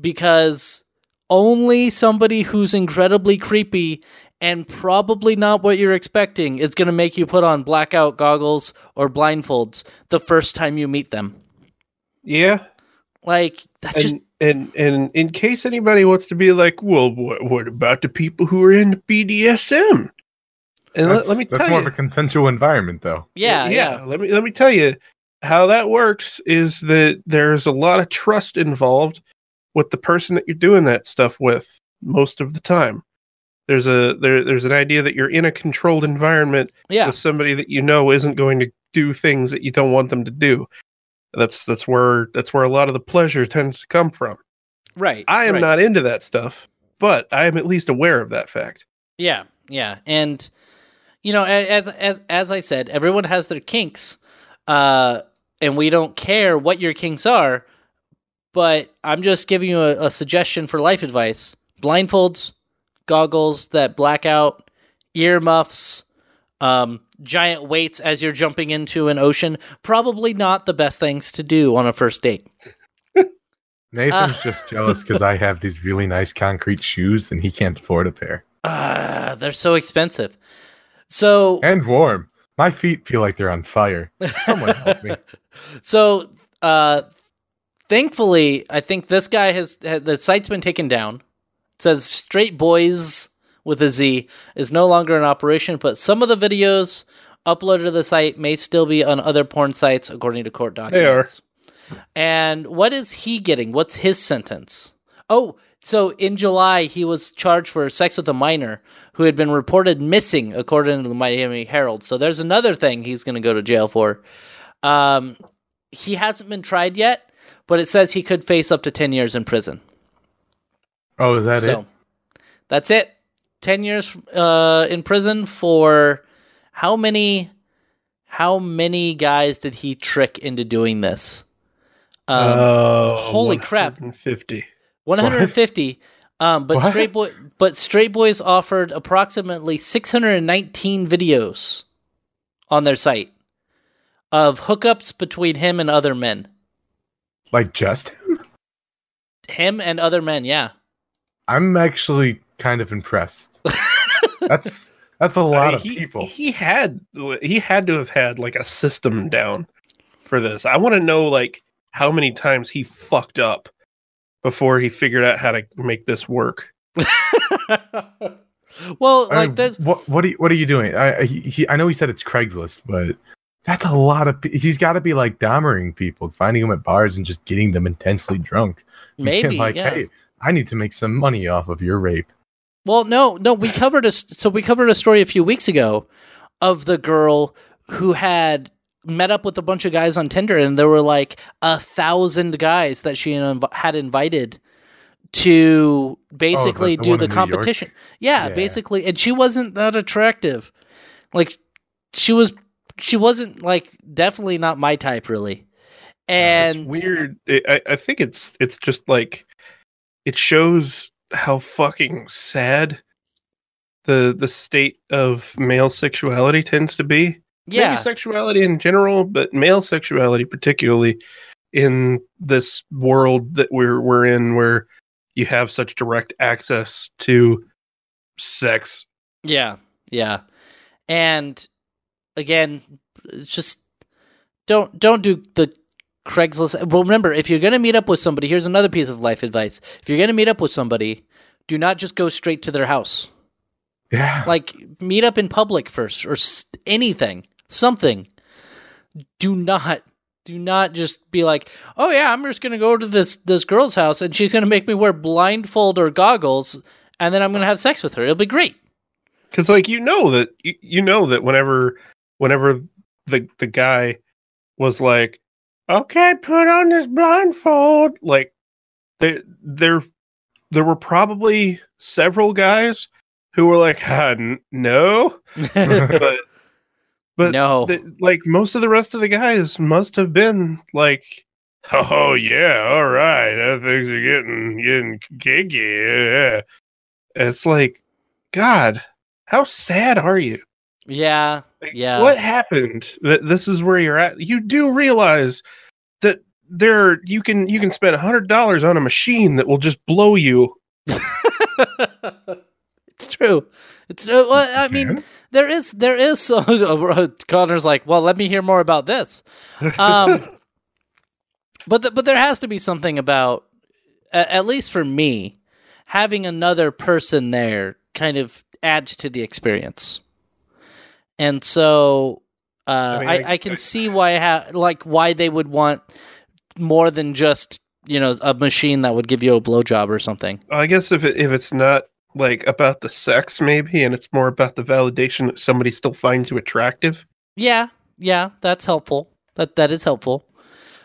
because only somebody who's incredibly creepy and probably not what you're expecting is going to make you put on blackout goggles or blindfolds the first time you meet them. Yeah, Like, that just and and and in case anybody wants to be like, well, what what about the people who are in BDSM? And let, let me that's tell more you, of a consensual environment, though. yeah, yeah. Let me let me tell you how that works. Is that there's a lot of trust involved with the person that you're doing that stuff with most of the time. There's a there there's an idea that you're in a controlled environment Yeah. with somebody that you know isn't going to do things that you don't want them to do. That's that's where that's where a lot of the pleasure tends to come from. Right. I am right. not into that stuff, but I am at least aware of that fact. Yeah, yeah, and you know, as as as I said, everyone has their kinks, uh, and we don't care what your kinks are. But I'm just giving you a, a suggestion for life advice: blindfolds, goggles that black out, ear muffs, um, giant weights as you're jumping into an ocean. Probably not the best things to do on a first date. (laughs) Nathan's Uh. just jealous because I have these really nice concrete shoes and he can't afford a pair. Ah, they're so expensive. So And warm. My feet feel like they're on fire. Someone help me. (laughs) So, uh, thankfully, I think this guy has, ha the site's been taken down. It says Straight Boys with a Z is no longer in operation, but some of the videos uploaded to the site may still be on other porn sites, according to court documents. They are. And what is he getting? What's his sentence? Oh, so in July, he was charged for sex with a minor who had been reported missing, according to the Miami Herald. So there's another thing he's going to go to jail for. Um, he hasn't been tried yet, but it says he could face up to 10 years in prison. Oh, is that so it? that's it. 10 years uh, in prison for how many how many guys did he trick into doing this? Um, Oh, holy crap. 150. 150 um, but What? straight boy but straight boys offered approximately 619 videos on their site of hookups between him and other men Like just him? him and other men yeah I'm actually kind of impressed. (laughs) that's that's a lot Uh, of he, people. He had he had to have had like a system down for this. I want to know like how many times he fucked up before he figured out how to make this work. (laughs) well I like mean, there's what what are you, what are you doing? I I- he, he, I know he said it's Craigslist, but that's a lot of. He's got to be like dommering people, finding them at bars and just getting them intensely drunk. (laughs) And maybe like, yeah. hey, I need to make some money off of your rape. Well, no, no, we covered a so we covered a story a few weeks ago of the girl who had met up with a bunch of guys on Tinder, and there were like a thousand guys that she inv- had invited to basically Oh, the do the New York? competition. Yeah, Yeah. basically, and she wasn't that attractive. Like she was, she wasn't like definitely not my type, really. And it's weird. I, I think it's it's just like it shows how fucking sad the the state of male sexuality tends to be. yeah, Maybe sexuality in general, but male sexuality particularly in this world that we're we're in where you have such direct access to sex. Yeah, yeah. And again, just don't don't do the Craigslist. Well, remember, if you're gonna meet up with somebody, here's another piece of life advice: if you're gonna meet up with somebody, do not just go straight to their house. Yeah, Like, meet up in public first, or s- anything, something. Do not. Do not just be like, oh yeah, I'm just gonna go to this this girl's house and she's gonna make me wear blindfold or goggles, and then I'm gonna have sex with her. It'll be great. Cuz like you know that you, you know that whenever whenever the the guy was like, "Okay, put on this blindfold." Like there there there were probably several guys who were like, ah, n- "No." (laughs) but but no. the, like most of the rest of the guys must have been like oh yeah all right things are getting getting kinky yeah it's like god how sad are you yeah. Like, Yeah. what happened that this is where you're at you do realize that there you can you can spend a hundred dollars on a machine that will just blow you (laughs) it's true. It's uh, well, I mean, there is there is so (laughs) Connor's like, well, let me hear more about this. Um, (laughs) but th- but there has to be something about, at least for me, having another person there kind of adds to the experience, and so uh, I, mean, I, I- can see why ha- like why they would want more than just you know a machine that would give you a blowjob or something. i guess if it, if it's not like about the sex maybe and it's more about the validation that somebody still finds you attractive Yeah, yeah, that's helpful. That that is helpful.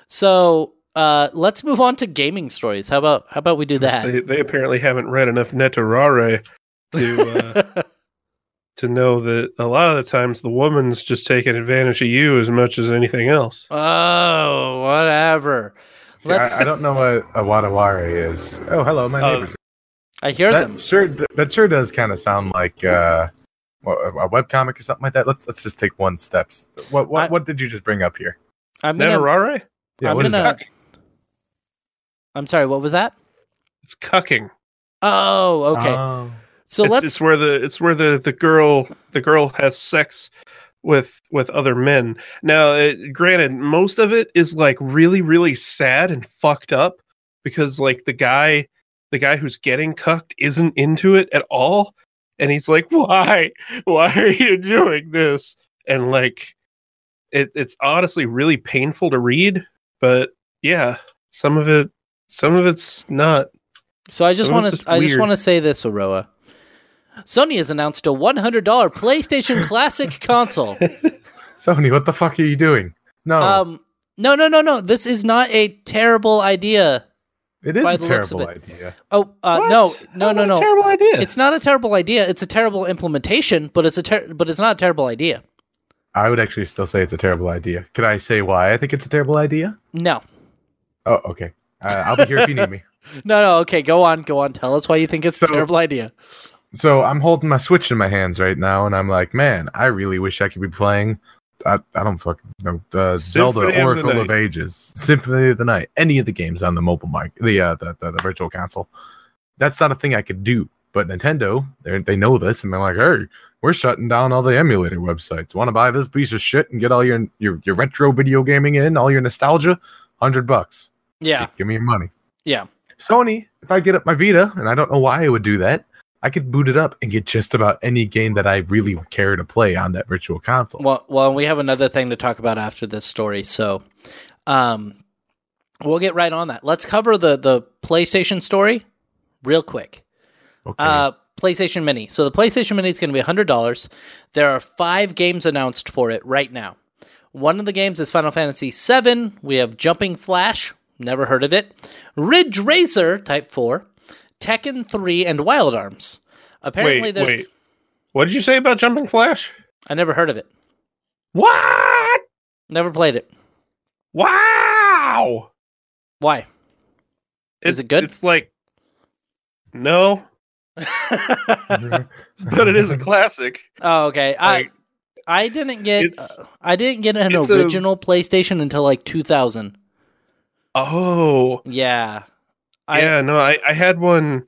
So uh, let's move on to gaming stories. How about how about we do that? They, they apparently haven't read enough Netorare to uh, (laughs) to know that a lot of the times the woman's just taking advantage of you as much as anything else. Oh, whatever. See, Let's. I, I don't know what a wadaware is. Oh, hello, my Uh, neighbors. I hear them. That sure, that sure does kind of sound like uh, what, a webcomic or something like that. Let's let's just take one steps. What what, I- what did you just bring up here? I'm gonna. Neverare? Yeah, I'm what is gonna- that? I'm sorry. What was that? It's cucking. Oh, okay. Oh. So it's, let's. it's where the it's where the the girl the girl has sex with with other men. Now, it, granted, most of it is like really really sad and fucked up because like the guy the guy who's getting cucked isn't into it at all, and he's like, (laughs) "Why? Why are you doing this?" And like, it it's honestly really painful to read, but yeah, some of it some of it's not. So I just want to. I just want to say this, Aroa. Sony has announced a $100 PlayStation (laughs) Classic console. Sony, what the fuck are you doing? No, Um, no, no, no, no. This is not a terrible idea. it is a the looks of terrible idea. Oh, uh, What? no, no, How's no, that a no. Terrible idea. It's not a terrible idea. It's a terrible implementation, but it's a ter- but it's not a terrible idea. I would actually still say it's a terrible idea. Could I say why I think it's a terrible idea? No, Oh, okay. Uh, I'll be here if you need me. (laughs) no, no. Okay, go on, go on. Tell us why you think it's a terrible idea. So I'm holding my Switch in my hands right now, and I'm like, man, I really wish I could be playing. I, I don't fucking know. Uh, Zelda Symphony Oracle of, Night. Ages, Symphony of the Night, any of the games on the mobile mic, the, uh, the the the virtual console. That's not a thing I could do. But Nintendo, they they know this, and they're like, hey, we're shutting down all the emulator websites. Want to buy this piece of shit and get all your your your retro video gaming in, all your nostalgia, hundred bucks. Yeah, Give me your money. yeah. Sony, if I get up my Vita, and I don't know why I would do that, I could boot it up and get just about any game that I really care to play on that virtual console. Well, well, we have another thing to talk about after this story, so um, we'll get right on that. Let's cover the the PlayStation story real quick. okay. Uh, PlayStation Mini. So the PlayStation Mini is going to be hundred dollars. There are five games announced for it right now. One of the games is Final Fantasy VII. We have Jumping Flash. Never heard of it. Ridge Racer Type Four, Tekken Three, and Wild Arms. Apparently, wait, there's. wait. What did you say about Jumping Flash? I never heard of it. What? Never played it. Wow. Why? Is it good? It's like no, (laughs) but it is a classic. Oh, okay. I Like, I didn't get uh, I didn't get an it's a- original PlayStation until like 2000. Oh, Yeah. I yeah. No, I I had one.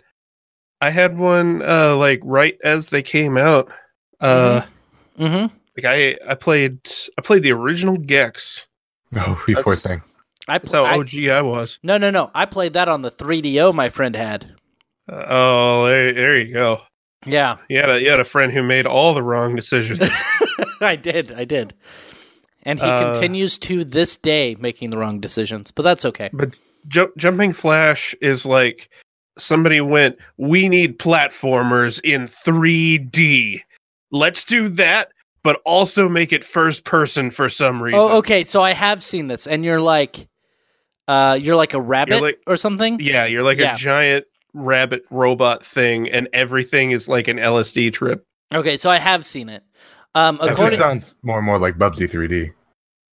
I had one uh like right as they came out. Uh, mm-hmm. like I I played I played the original Gex. oh, (laughs) you poor that's- thing. I, That's pl- how I OG I was. No, no, no. I played that on the 3DO my friend had. Uh, oh, there, there you go. Yeah. You had a you had a friend who made all the wrong decisions. (laughs) I did. I did. And he Uh, continues to this day making the wrong decisions, but that's okay. But Ju- Jumping Flash is like somebody went, we need platformers in 3D. Let's do that, but also make it first person for some reason. Oh, okay. So I have seen this and you're like uh you're like a rabbit like- or something? Yeah, you're like Yeah. a giant rabbit robot thing, and everything is like an LSD trip. Okay, so I have seen it. Um That just sounds more and more like Bubsy 3D.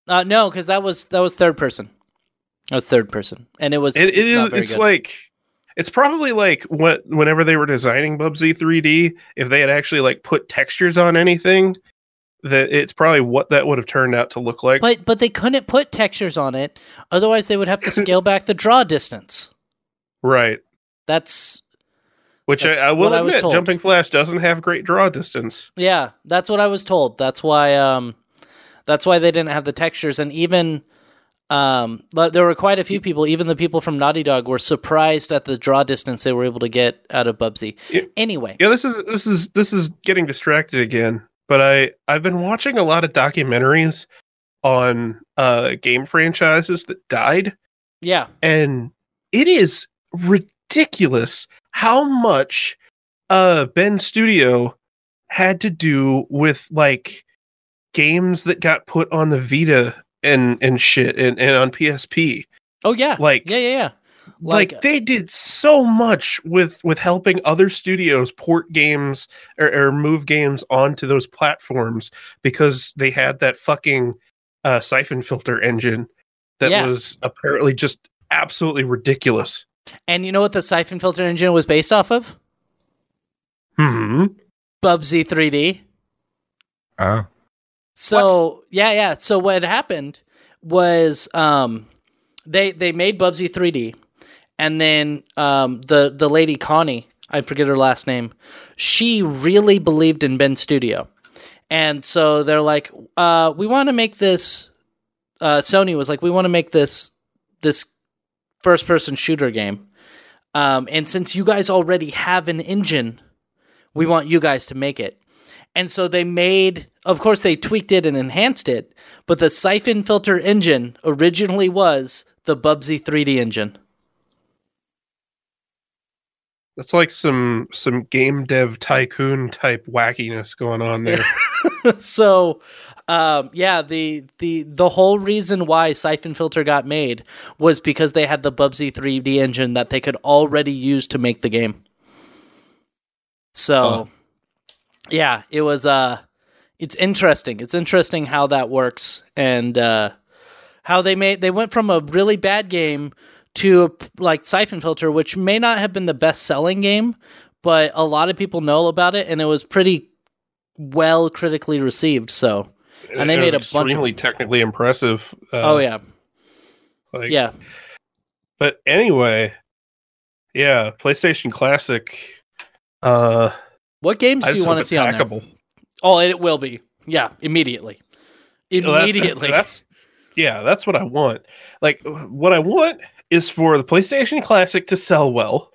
Uh, no, because that was that was third person. That was third person, and it was It, it is. It's good. like. It's probably like what whenever they were designing Bubsy 3D, if they had actually like put textures on anything, that it's probably what that would have turned out to look like. but but they couldn't put textures on it, otherwise they would have to scale back the draw distance. right. That's Which I, That's I will I was admit, told. Jumping Flash doesn't have great draw distance. yeah, that's what I was told. That's why um, that's why they didn't have the textures, and even um, but there were quite a few people, even the people from Naughty Dog, were surprised at the draw distance they were able to get out of Bubsy. Yeah. Anyway, Yeah, this is this is this is getting distracted again. But I I've been watching a lot of documentaries on uh game franchises that died, yeah, and it is ridiculous how much uh Bend Studio had to do with like games that got put on the Vita and and shit and, and on PSP. oh yeah, Like yeah, yeah, yeah. like, Like, they did so much with with helping other studios port games or, or move games onto those platforms because they had that fucking uh, siphon filter engine that Yeah. was apparently just absolutely ridiculous. and you know what the siphon filter engine was based off of? Hmm. Bubsy 3D. Oh. So yeah, yeah. So what happened was um, they they made Bubsy 3D, and then um, the the lady Connie, I forget her last name, she really believed in Bend Studio, and so they're like, uh, we want to make this. Uh, Sony was like, we want to make this this first person shooter game, um, and since you guys already have an engine, we want you guys to make it. And so they made, of course, they tweaked it and enhanced it, but the siphon filter engine originally was the Bubsy 3D engine. That's like some some game dev tycoon type wackiness going on there. (laughs) so, um, yeah, the the the whole reason why siphon filter got made was because they had the Bubsy 3D engine that they could already use to make the game. So, Oh. yeah, it was uh it's interesting. It's interesting how that works and uh how they made they went from a really bad game to a, like Siphon Filter which may not have been the best selling game, but a lot of people know about it and it was pretty well critically received. So, And they made a bunch of- extremely technically impressive. Uh, oh yeah. like- Yeah. But anyway, yeah, PlayStation Classic. Uh, What games do you want to see on there? Oh, it will be. Yeah, immediately. You know, that- Immediately. (laughs) that's yeah, that's what I want. Like, what I want is for the PlayStation Classic to sell well,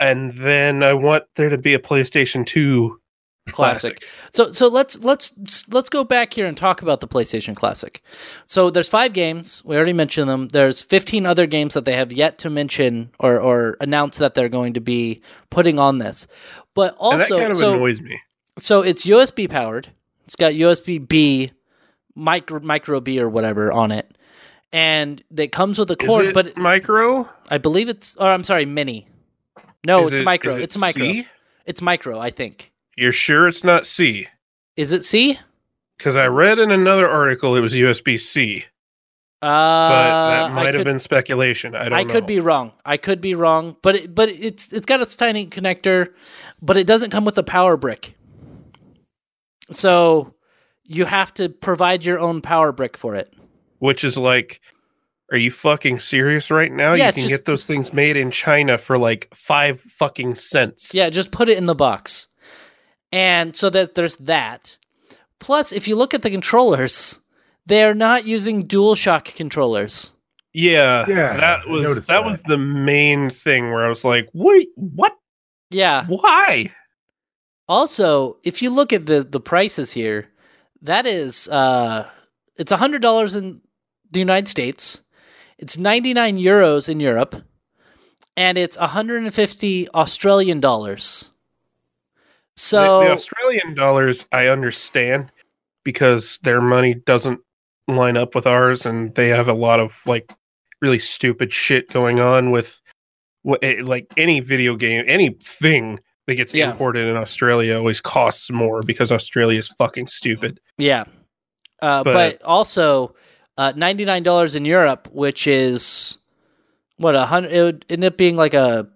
and then I want there to be a PlayStation Two classic. So so let's let's let's go back here and talk about the PlayStation Classic. So there's five games. We already mentioned them. There's 15 other games that they have yet to mention or or announce that they're going to be putting on this. But and that also kind of so annoys me. So it's USB powered. It's got USB B, micro micro B or whatever on it. And it comes with a Is cord, it but micro? I believe it's or I'm sorry, mini. No, Is it's it- micro. it It's micro. C? It's micro, I think. You're sure it's not C? Is it C? Because I read in another article it was USB C, Uh, but that might have been speculation. I don't I know. could be wrong. I could be wrong, but it, but it's it's got its tiny connector, but it doesn't come with a power brick. So you have to provide your own power brick for it. Which is like, are you fucking serious right now? Yeah, you can just- get those things made in China for like five fucking cents. Yeah, just put it in the box. And so that there's that. Plus, if you look at the controllers, they're not using DualShock controllers. Yeah, Yeah, that was that, that. was the main thing where I was like, wait, what? Yeah. Why? Also, if you look at the the prices here, that is uh it's hundred dollars in the United States, it's ninety nine euros in Europe, and it's hundred and fifty Australian dollars. So the, Australian dollars, I understand because their money doesn't line up with ours, and they have a lot of like really stupid shit going on with eh, like any video game, anything that gets Yeah. imported in Australia always costs more because Australia is fucking stupid. yeah, uh, but, But- also uh, ninety nine dollars in Europe, which is what a hundred. It would end up being like a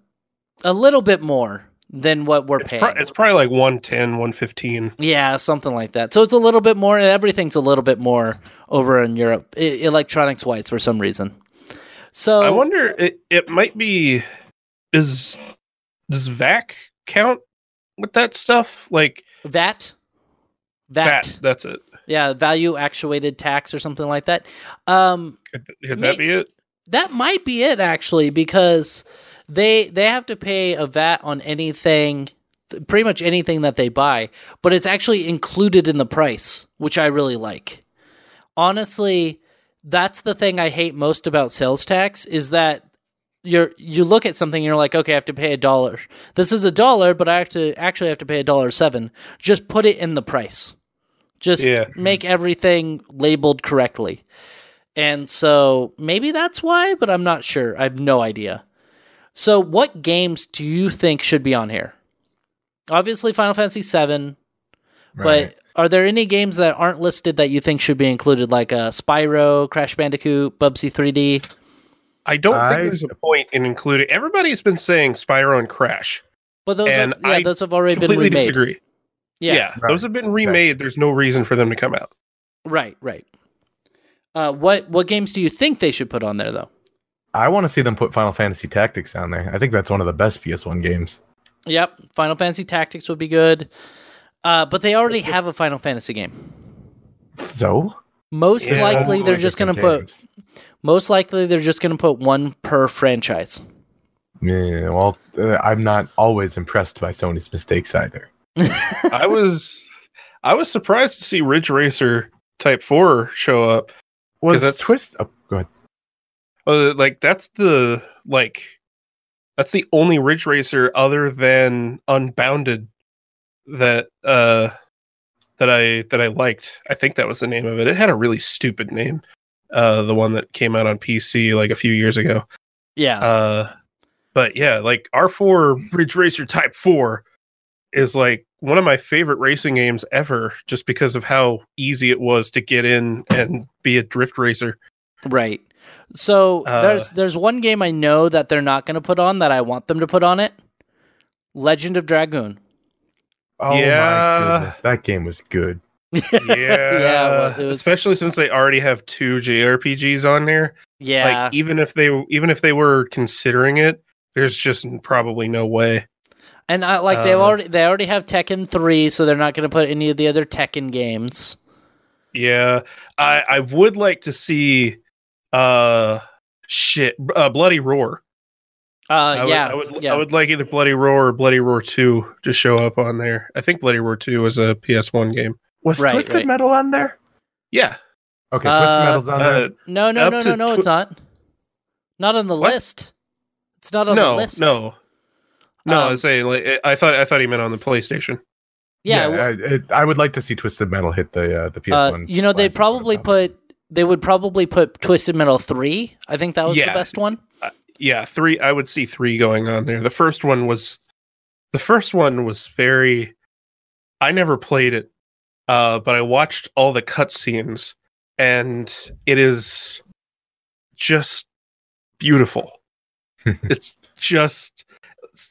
a little bit more than what we're It's, paying. pro- it's probably like 110, 115. Yeah, something like that. So it's a little bit more, and everything's a little bit more over in Europe, I- electronics wise, for some reason. So I wonder it, it might be is does VAC count with that stuff? Like that, that, that, that's it. yeah, value actuated tax or something like that. Um, Could, could May- that be it? that might be it actually, because they they have to pay a VAT on anything, pretty much anything that they buy, but it's actually included in the price, which I really like. Honestly, that's the thing I hate most about sales tax is that you're you look at something and you're like, okay, I have to pay a dollar. This is a dollar, but I have to actually have to pay a dollar seven. Just put it in the price. Just Yeah. make everything labeled correctly. And so maybe that's why, but I'm not sure. I have no idea. So, what games do you think should be on here? Obviously, Final Fantasy VII, Right. but are there any games that aren't listed that you think should be included, like uh, Spyro, Crash Bandicoot, Bubsy 3D? I don't I- think there's a point in including. Everybody's been saying Spyro and Crash. But those, And are, yeah, I those have already been Completely remade. disagree. Yeah, Yeah, Right. those have been remade. There's no reason for them to come out. right, right. Uh, what what games do you think they should put on there, though? I want to see them put Final Fantasy Tactics on there. I think that's one of the best PS1 games. Yep, Final Fantasy Tactics would be good. Uh, but they already have a Final Fantasy game. So Most Yeah. likely, they're just going to put. Games. Most likely, they're just going to put one per franchise. Yeah, well, uh, I'm not always impressed by Sony's mistakes either. (laughs) I was, I was surprised to see Ridge Racer Type Four show up. Was that's- Twist? Oh, go ahead. Uh, like that's the like, that's the only Ridge Racer other than Unbounded that uh that I that I liked. I think that was the name of it. It had a really stupid name. Uh, the one that came out on PC like a few years ago. Yeah, Uh, but yeah, like R4 Ridge Racer Type 4 is like one of my favorite racing games ever just because of how easy it was to get in and be a drift racer. right. So uh, there's there's one game I know that they're not going to put on that I want them to put on it. Legend of Dragoon. Oh Yeah. my goodness, that game was good. Yeah. Yeah, well, it was- especially since they already have two JRPGs on there. Yeah, Like even if they even if they were considering it, there's just probably no way. and I like they uh, already they already have Tekken three, so they're not going to put any of the other Tekken games. Yeah, I I would like to see uh shit uh, Bloody Roar. Uh, I would, yeah, I would, yeah. I would like either Bloody Roar or Bloody Roar 2 to show up on there. I think Bloody Roar 2 was a PS1 game. Was Right, Twisted right. Metal on there? Yeah. Okay, Uh, Twisted Metal's on Uh, there. No, no, Up no, no, no, tw- it's not. Not on the What? list. It's not on the no, list. no. No, I Um, was saying like I thought I thought he meant on the PlayStation. Yeah, w- I, it, I would like to see Twisted Metal hit the uh, the uh, PS1. you know, they'd probably put they would probably put Twisted Metal three. I think that was the best one. Yeah, 3 I would see 3 going on there. The first one was the first one was very I never played it. Uh but I watched all the cutscenes and it is just beautiful. (laughs) it's just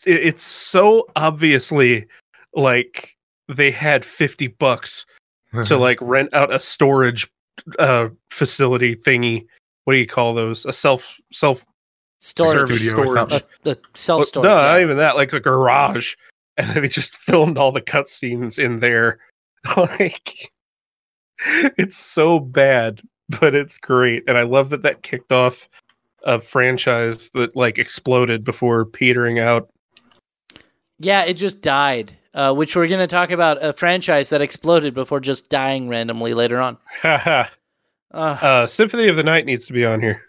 it's so obviously like they had 50 bucks to (laughs) like rent out a storage uh facility thingy what do you call those a self self Storage, service studio or storage something. a, a self Well, storage. no not even that like a garage (laughs) and then they just filmed all the cutscenes in there (laughs) like it's so bad but it's great and i love that that kicked off a franchise that like exploded before petering out Yeah, it just died. Uh, which we're gonna talk about a franchise that exploded before just dying randomly later on. Haha. (laughs) Uh, uh symphony of the night needs to be on here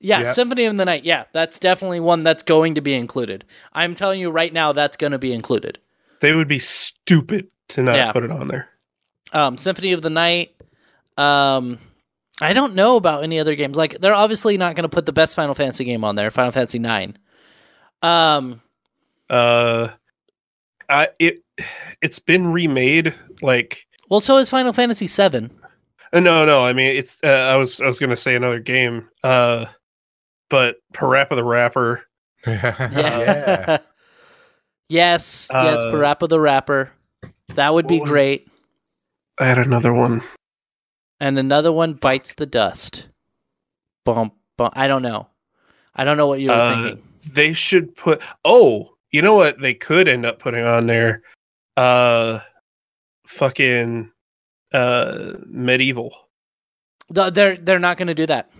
yeah, yeah. Symphony of the Night. Yeah, that's definitely one that's going to be included. I'm telling you right now, that's going to be included. they would be stupid to not Yeah. put it on there um, Symphony of the Night. Um, I don't know about any other games. Like they're obviously not going to put the best Final Fantasy game on there, Final Fantasy Nine. Um, uh I it it's been remade like well, so is Final Fantasy Seven. uh, no no I mean it's uh, I was I was gonna say another game uh but Parappa the Rapper (laughs) Yeah. (laughs) yes, yes, Uh, Parappa the Rapper. That would be what was- great. I had another one And another one bites the dust. Bump, bump. I don't know. I don't know what you were Uh, thinking. they should put oh you know what they could end up putting on there uh fucking uh MediEvil Th- They're they're not going to do that.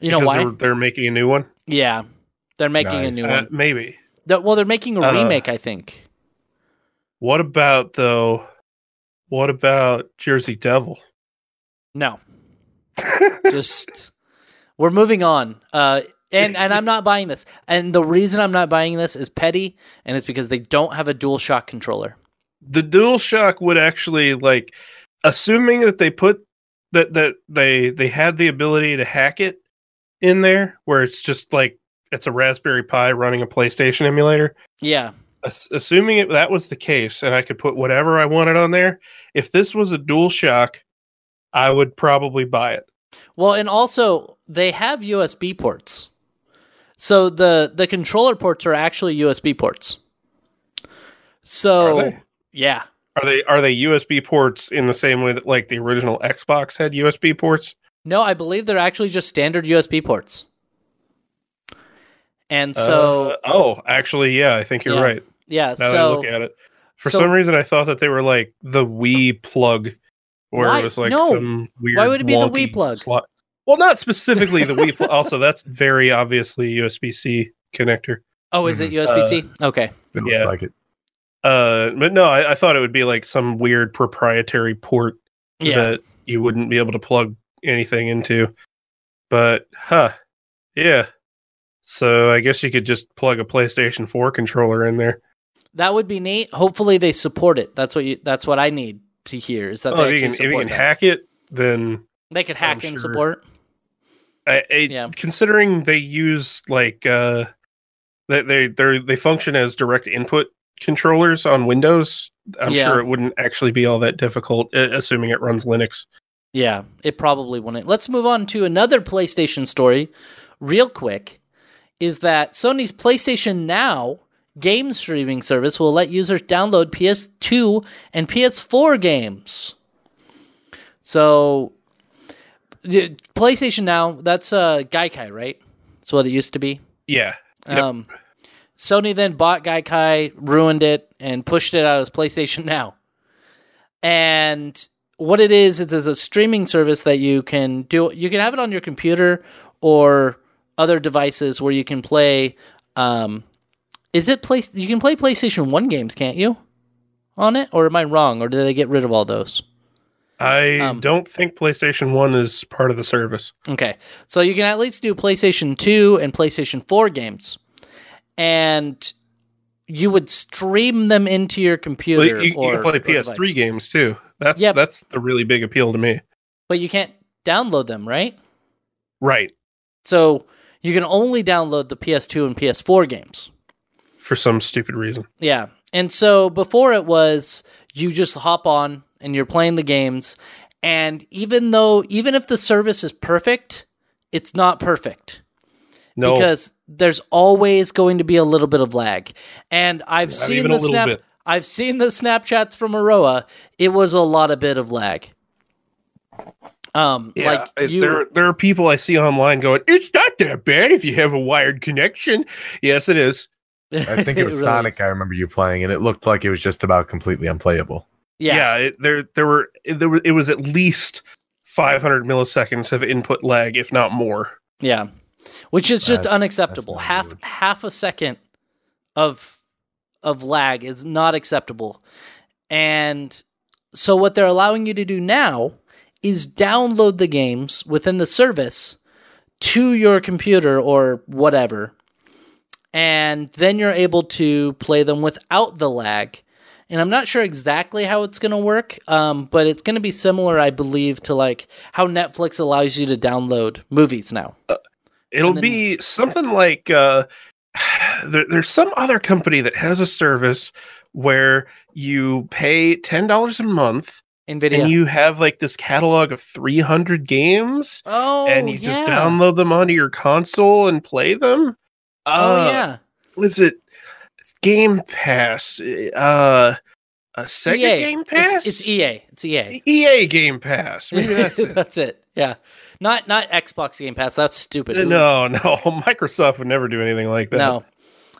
You know why? they're, they're making a new one Yeah, they're making a new Uh, one. maybe They're- well, they're making a uh, remake, I think. What about though what about jersey devil No, just (laughs) we're moving on. Uh, and and I'm not buying this. And the reason I'm not buying this is petty, and it's because they don't have a dual shock controller. the dual shock would actually like assuming that they put that that they they had the ability to hack it in there where it's just like it's a Raspberry Pi running a PlayStation emulator. Yeah. Ass- assuming it, that was the case, and I could put whatever I wanted on there. If this was a DualShock, I would probably buy it. Well, and also they have USB ports. So the the controller ports are actually USB ports. So Are yeah. Are they are they USB ports in the same way that like the original Xbox had USB ports? No, I believe they're actually just standard USB ports. And so Uh, oh, actually, yeah, I think you're Yeah. right. Yeah, Now that I so look at it, for so- some reason, I thought that they were like the Wii plug, where Why? it was like No. some weird. Why would it be the Wii plug? Slot. Well, not specifically the Wii plug. Also, that's very obviously USB C connector. oh, is Mm-hmm. it USB C? okay. It Yeah. like it. Uh, but no, I, I thought it would be like some weird proprietary port Yeah. that you wouldn't be able to plug anything into. But huh, yeah. So I guess you could just plug a PlayStation 4 controller in there. That would be neat. Hopefully they support it. That's what you that's what I need to hear is that Oh, they if you can, if you can that. hack it, then they could hack and sure. support. I, I, Yeah. considering they use like uh, they they they they function as direct input controllers on Windows. I'm Yeah. sure it wouldn't actually be all that difficult, assuming it runs Linux. Yeah, it probably wouldn't. Let's move on to another PlayStation story, real quick. Is that Sony's PlayStation Now game streaming service will let users download PS2 and PS4 games. So, PlayStation Now, that's uh, Gaikai, right? That's what it used to be. Yeah, Yep. Um, Sony then bought Gaikai, ruined it, and pushed it out as PlayStation Now. And what it is, it's, it's a streaming service that you can do. You can have it on your computer or other devices where you can play. Um, is it play? You can play PlayStation One games, can't you? On it, or am I wrong? Or did they get rid of all those? I Um, don't think PlayStation One is part of the service. Okay. So you can at least do PlayStation 2 and PlayStation 4 games. And you would stream them into your Well, computer you, you or can play or PS3 device. games too. That's Yep. that's the really big appeal to me. But you can't download them, right? Right. So you can only download the PS2 and PS4 games. For some stupid reason. Yeah. And so before it was you just hop on and you're playing the games and even though even if the service is perfect, it's not perfect. No, because there's always going to be a little bit of lag. And I've Not seen the snap bit. I've seen the Snapchats from Aroa. It was a lot of bit of lag. Um yeah, like you there there are people I see online going, "It's not that bad if you have a wired connection." Yes, it is. I think (laughs) it was really Sonic. is. I remember you playing, and it looked like it was just about completely unplayable. Yeah. Yeah, it, there there were there was it was at least 500 milliseconds of input lag, if not more. Yeah. Which is just That's- unacceptable. that's half good. half a second of of lag is not acceptable. And so what they're allowing you to do now is download the games within the service to your computer or whatever. And then you're able to play them without the lag. And I'm not sure exactly how it's going to work, um, but it's going to be similar, I believe, to like how Netflix allows you to download movies now. It'll then- be something like uh, (sighs) there, there's some other company that has a service where you pay ten dollars a month NVIDIA. and you have like this catalog of 300 games, oh, and you yeah. just download them onto your console and play them. Oh Uh, yeah, was it it's Game Pass? Uh, a Sega EA. Game Pass? It's, it's EA. It's EA. EA Game Pass. Maybe that's it. That's it. Yeah, not not Xbox Game Pass. That's stupid. Who- no, (laughs) no, Microsoft would never do anything like that. no.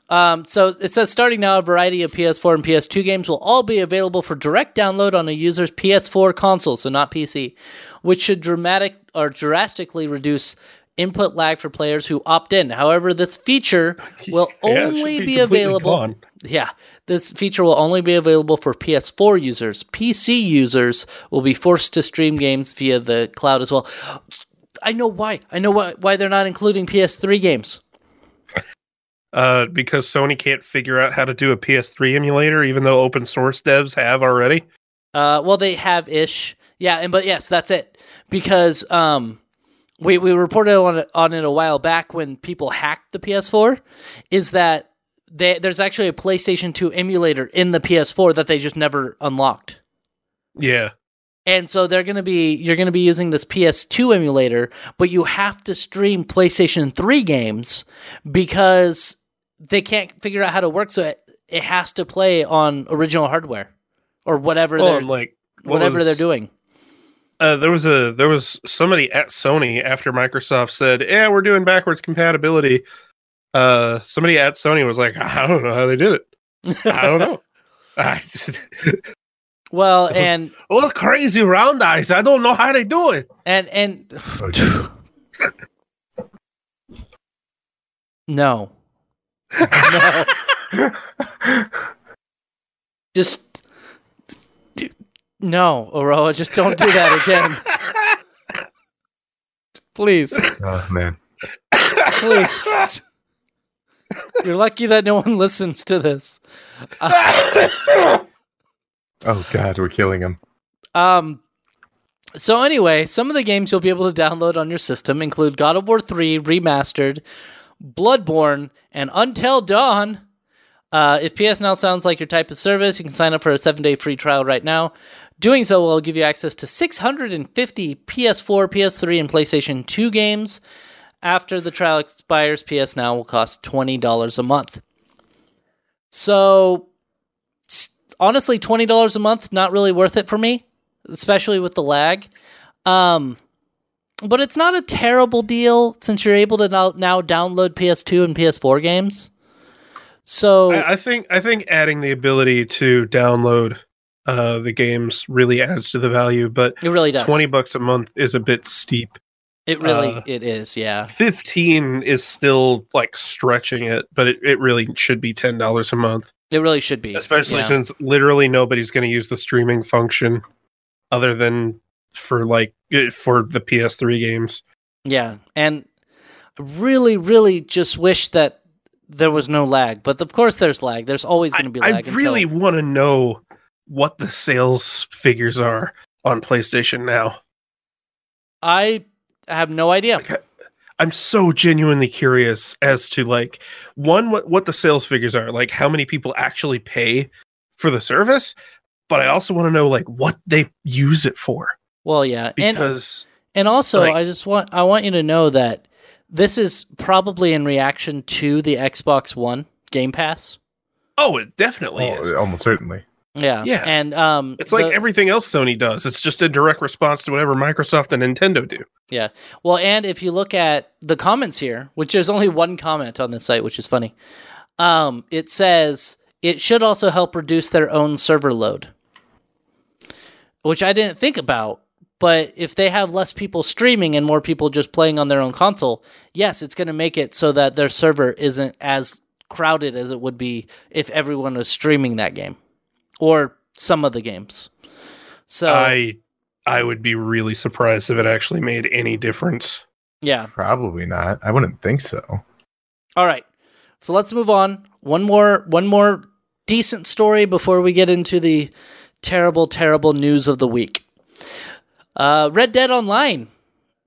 Um, so it says starting now, a variety of PS4 and PS2 games will all be available for direct download on a user's PS4 console, so not PC, which should dramatic or drastically reduce input lag for players who opt in. However, this feature (laughs) will Yeah, only be, completely available. gone. Yeah, this feature will only be available for PS4 users. PC users will be forced to stream games via the cloud as well. I know why. I know why, why they're not including PS3 games. Uh, because Sony can't figure out how to do a PS3 emulator, even though open source devs have already. Uh, well, they have ish. Yeah, and but yes, that's it. Because um, we we reported on it, on it a while back when people hacked the PS4 is that they, there's actually a PlayStation 2 emulator in the PS4 that they just never unlocked. Yeah. And so they're going to be you're going to be using this PS2 emulator, but you have to stream PlayStation 3 games because they can't figure out how to work so it, it has to play on original hardware or whatever Well, they're like what whatever was- they're doing. Uh, there was a there was somebody at Sony after Microsoft said, "Yeah, we're doing backwards compatibility." Uh, somebody at Sony was like, (laughs) "I don't know how they did it. I don't know. (laughs) (laughs) I just, well, and oh, crazy round eyes. I don't know how they do it." and and (sighs) no. no. Just no, Aroa, just don't do that again. Please. oh man. Please. You're lucky that no one listens to this. Uh, (laughs) Oh god, we're killing him. um so anyway, some of the games you'll be able to download on your system include God of War 3 remastered, Bloodborne, and Until Dawn. Uh, if PS Now sounds like your type of service, you can sign up for a seven-day free trial right now. Doing so will give you access to 650 PS4, PS3, and PlayStation 2 games. After the trial expires, PS Now will cost $20 a month. So, honestly, $20 a month, not really worth it for me, especially with the lag. Um, but it's not a terrible deal since you're able to now, now download PS2 and PS4 games. So, I, I think I think adding the ability to download uh, the games really adds to the value, but it really does. twenty bucks a month is a bit steep. it really uh, it is, yeah. Fifteen is still like stretching it, but it, it really should be ten dollars a month. It really should be. especially yeah. since literally nobody's going to use the streaming function other than for like for the PS3 games. Yeah, and I really, really just wish that there was no lag. But of course, there's lag. There's always going to be I, lag. I really until, want to know what the sales figures are on PlayStation now. I have no idea. Like, I'm so genuinely curious as to like one what what the sales figures are, like how many people actually pay for the service, but I also want to know like what they use it for Well, yeah, and because and also, like- I just want I want you to know that this is probably in reaction to the Xbox One Game Pass. oh, it definitely oh, is. Oh, almost certainly. Yeah, Yeah. and um, It's like the- everything else Sony does. It's just a direct response to whatever Microsoft and Nintendo do. Yeah. Well, and if you look at the comments here, which there's only one comment on this site, which is funny, um, it says it should also help reduce their own server load, which I didn't think about. But if they have less people streaming and more people just playing on their own console, yes, it's going to make it so that their server isn't as crowded as it would be if everyone was streaming that game or some of the games. So, I I would be really surprised if it actually made any difference. yeah. Probably not. I wouldn't think so. All right. So let's move on. One more one more decent story before we get into the terrible terrible news of the week. Uh Red Dead Online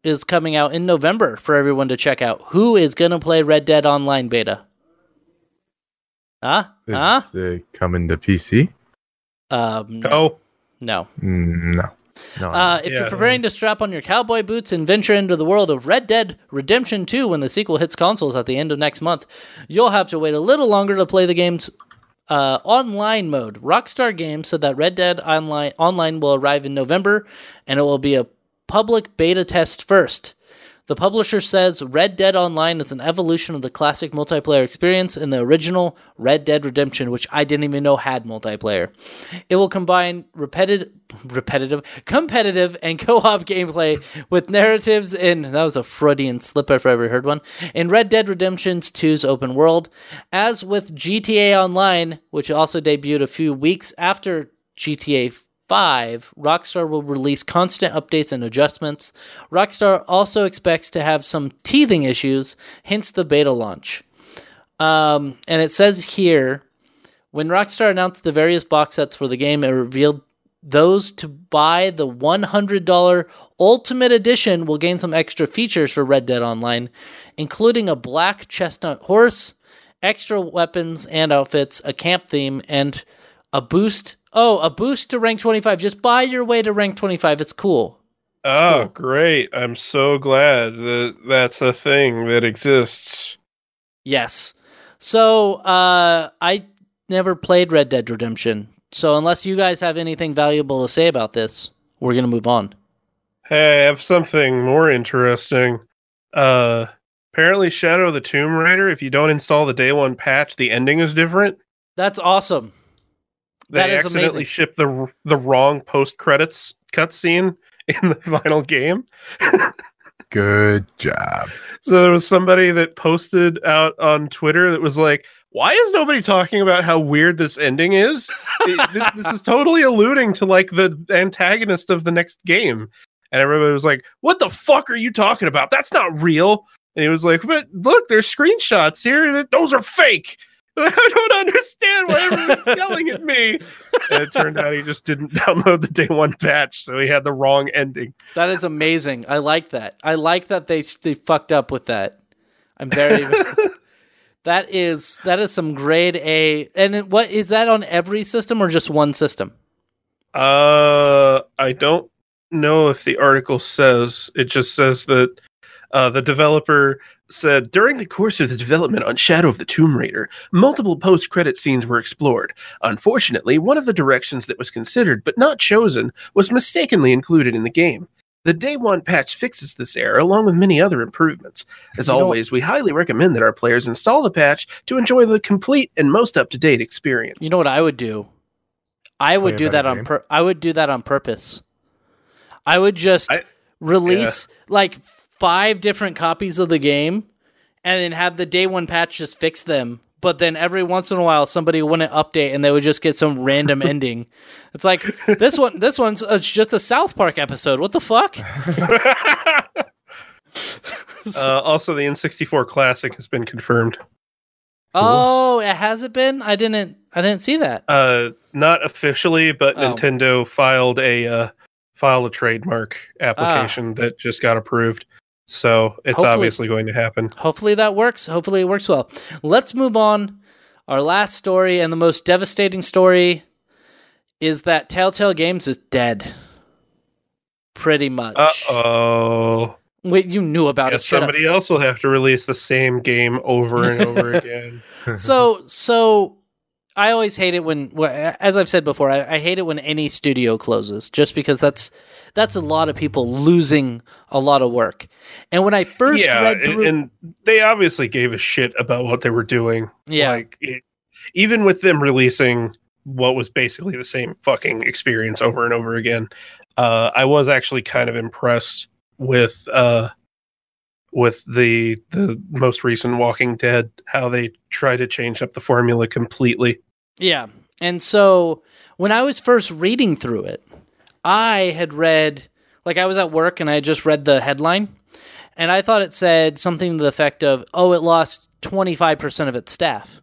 is coming out in November for everyone to check out. Who is going to play Red Dead Online beta? Huh? Is Huh? it coming to PC? Um no. Oh, no. Mm, No. No. Uh, if Yeah. you're preparing to strap on your cowboy boots and venture into the world of Red Dead Redemption 2 when the sequel hits consoles at the end of next month, you'll have to wait a little longer to play the game's uh, online mode. Rockstar Games said that Red Dead Online, Online will arrive in November and it will be a public beta test first. The publisher says Red Dead Online is an evolution of the classic multiplayer experience in the original Red Dead Redemption, which I didn't even know had multiplayer. It will combine repetitive, repetitive, competitive, and co-op gameplay with narratives in that was a Freudian slip if I ever heard one. In Red Dead Redemption's 2's open world, as with GTA Online, which also debuted a few weeks after GTA 5, Rockstar will release constant updates and adjustments. Rockstar also expects to have some teething issues, hence the beta launch. Um, and it says here when Rockstar announced the various box sets for the game, it revealed Those to buy the $100 Ultimate Edition will gain some extra features for Red Dead Online, including a black chestnut horse, extra weapons and outfits, a camp theme, and a boost. Oh, a boost to rank 25. Just buy your way to rank 25. It's cool. oh, cool. great. I'm so glad that that's a thing that exists. Yes. So, uh, I never played Red Dead Redemption. So, unless you guys have anything valuable to say about this, we're going to move on. Hey, I have something more interesting. Uh apparently Shadow of the Tomb Raider, if you don't install the day one patch, the ending is different. That's awesome. They That is accidentally amazing. shipped the the wrong post credits cutscene (laughs) in the final game. (laughs) Good job. So there was somebody that posted out on Twitter that was like, "Why is nobody talking about how weird this ending is? It- this, this is (laughs) totally alluding to like the antagonist of the next game." And everybody was like, "What the fuck are you talking about? That's not real." And he was like, "But look, there's screenshots here. That those are fake." (laughs) I don't understand why everyone's yelling at me. (laughs) And it turned out he just didn't download the day one patch, so he had the wrong ending. That is amazing. I like that. I like that they they fucked up with that. I'm very. (laughs) that is that is some grade A. And what is that on every system or just one system? Uh, I don't know if the article says. It just says that uh, the developer said during the course of the development on Shadow of the Tomb Raider, multiple post-credit scenes were explored. Unfortunately, one of the directions that was considered but not chosen was mistakenly included in the game. The day one patch fixes this error along with many other improvements. As You know- always, we highly recommend that our players install the patch to enjoy the complete and most up-to-date experience. You know what I would do? I would do better that on pur- I would do that on purpose. I would just I- release like five different copies of the game and then have the day one patch just fix them. But then every once in a while, somebody wouldn't update and they would just get some random (laughs) ending. It's like this one. This one's uh, just a South Park episode. What the fuck? (laughs) (laughs) uh, also, the N64 Classic has been confirmed. oh, it hasn't been. I didn't. I didn't see that. Uh, not officially, but Oh. Nintendo filed a uh, filed a trademark application that just got approved. So it's Hopefully- obviously going to happen. Hopefully that works. Hopefully it works well. Let's move on. Our last story and the most devastating story is that Telltale Games is dead. Pretty much. Uh oh. Wait, you knew about Guess it. Somebody else will have to release the same game over and over (laughs) again. so so I always hate it when, as I've said before, I, I hate it when any studio closes, just because that's that's a lot of people losing a lot of work. And when I first yeah, read and, through, and they obviously gave a shit about what they were doing. yeah, Like it, even with them releasing what was basically the same fucking experience over and over again, uh, I was actually kind of impressed with uh, with the the most recent Walking Dead how they try to change up the formula completely. Yeah. And so when I was first reading through it, I had read, like, I was at work and I just read the headline, and I thought it said something to the effect of, oh, it lost 25% of its staff,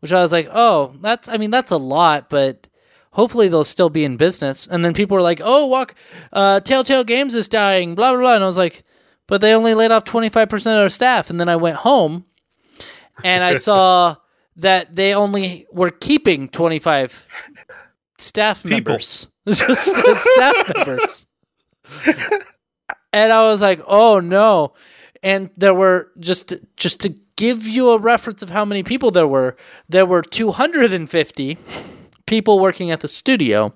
which I was like, oh, that's, I mean, that's a lot, but hopefully they'll still be in business. And then people were like, oh, walk, uh, Telltale Games is dying, blah, blah, blah. And I was like, but they only laid off 25% of their staff. And then I went home and I saw (laughs) that they only were keeping 25 staff People. members. (laughs) Just staff members. And I was like, "Oh no." And there were just just to give you a reference of how many people there were, there were 250 people working at the studio.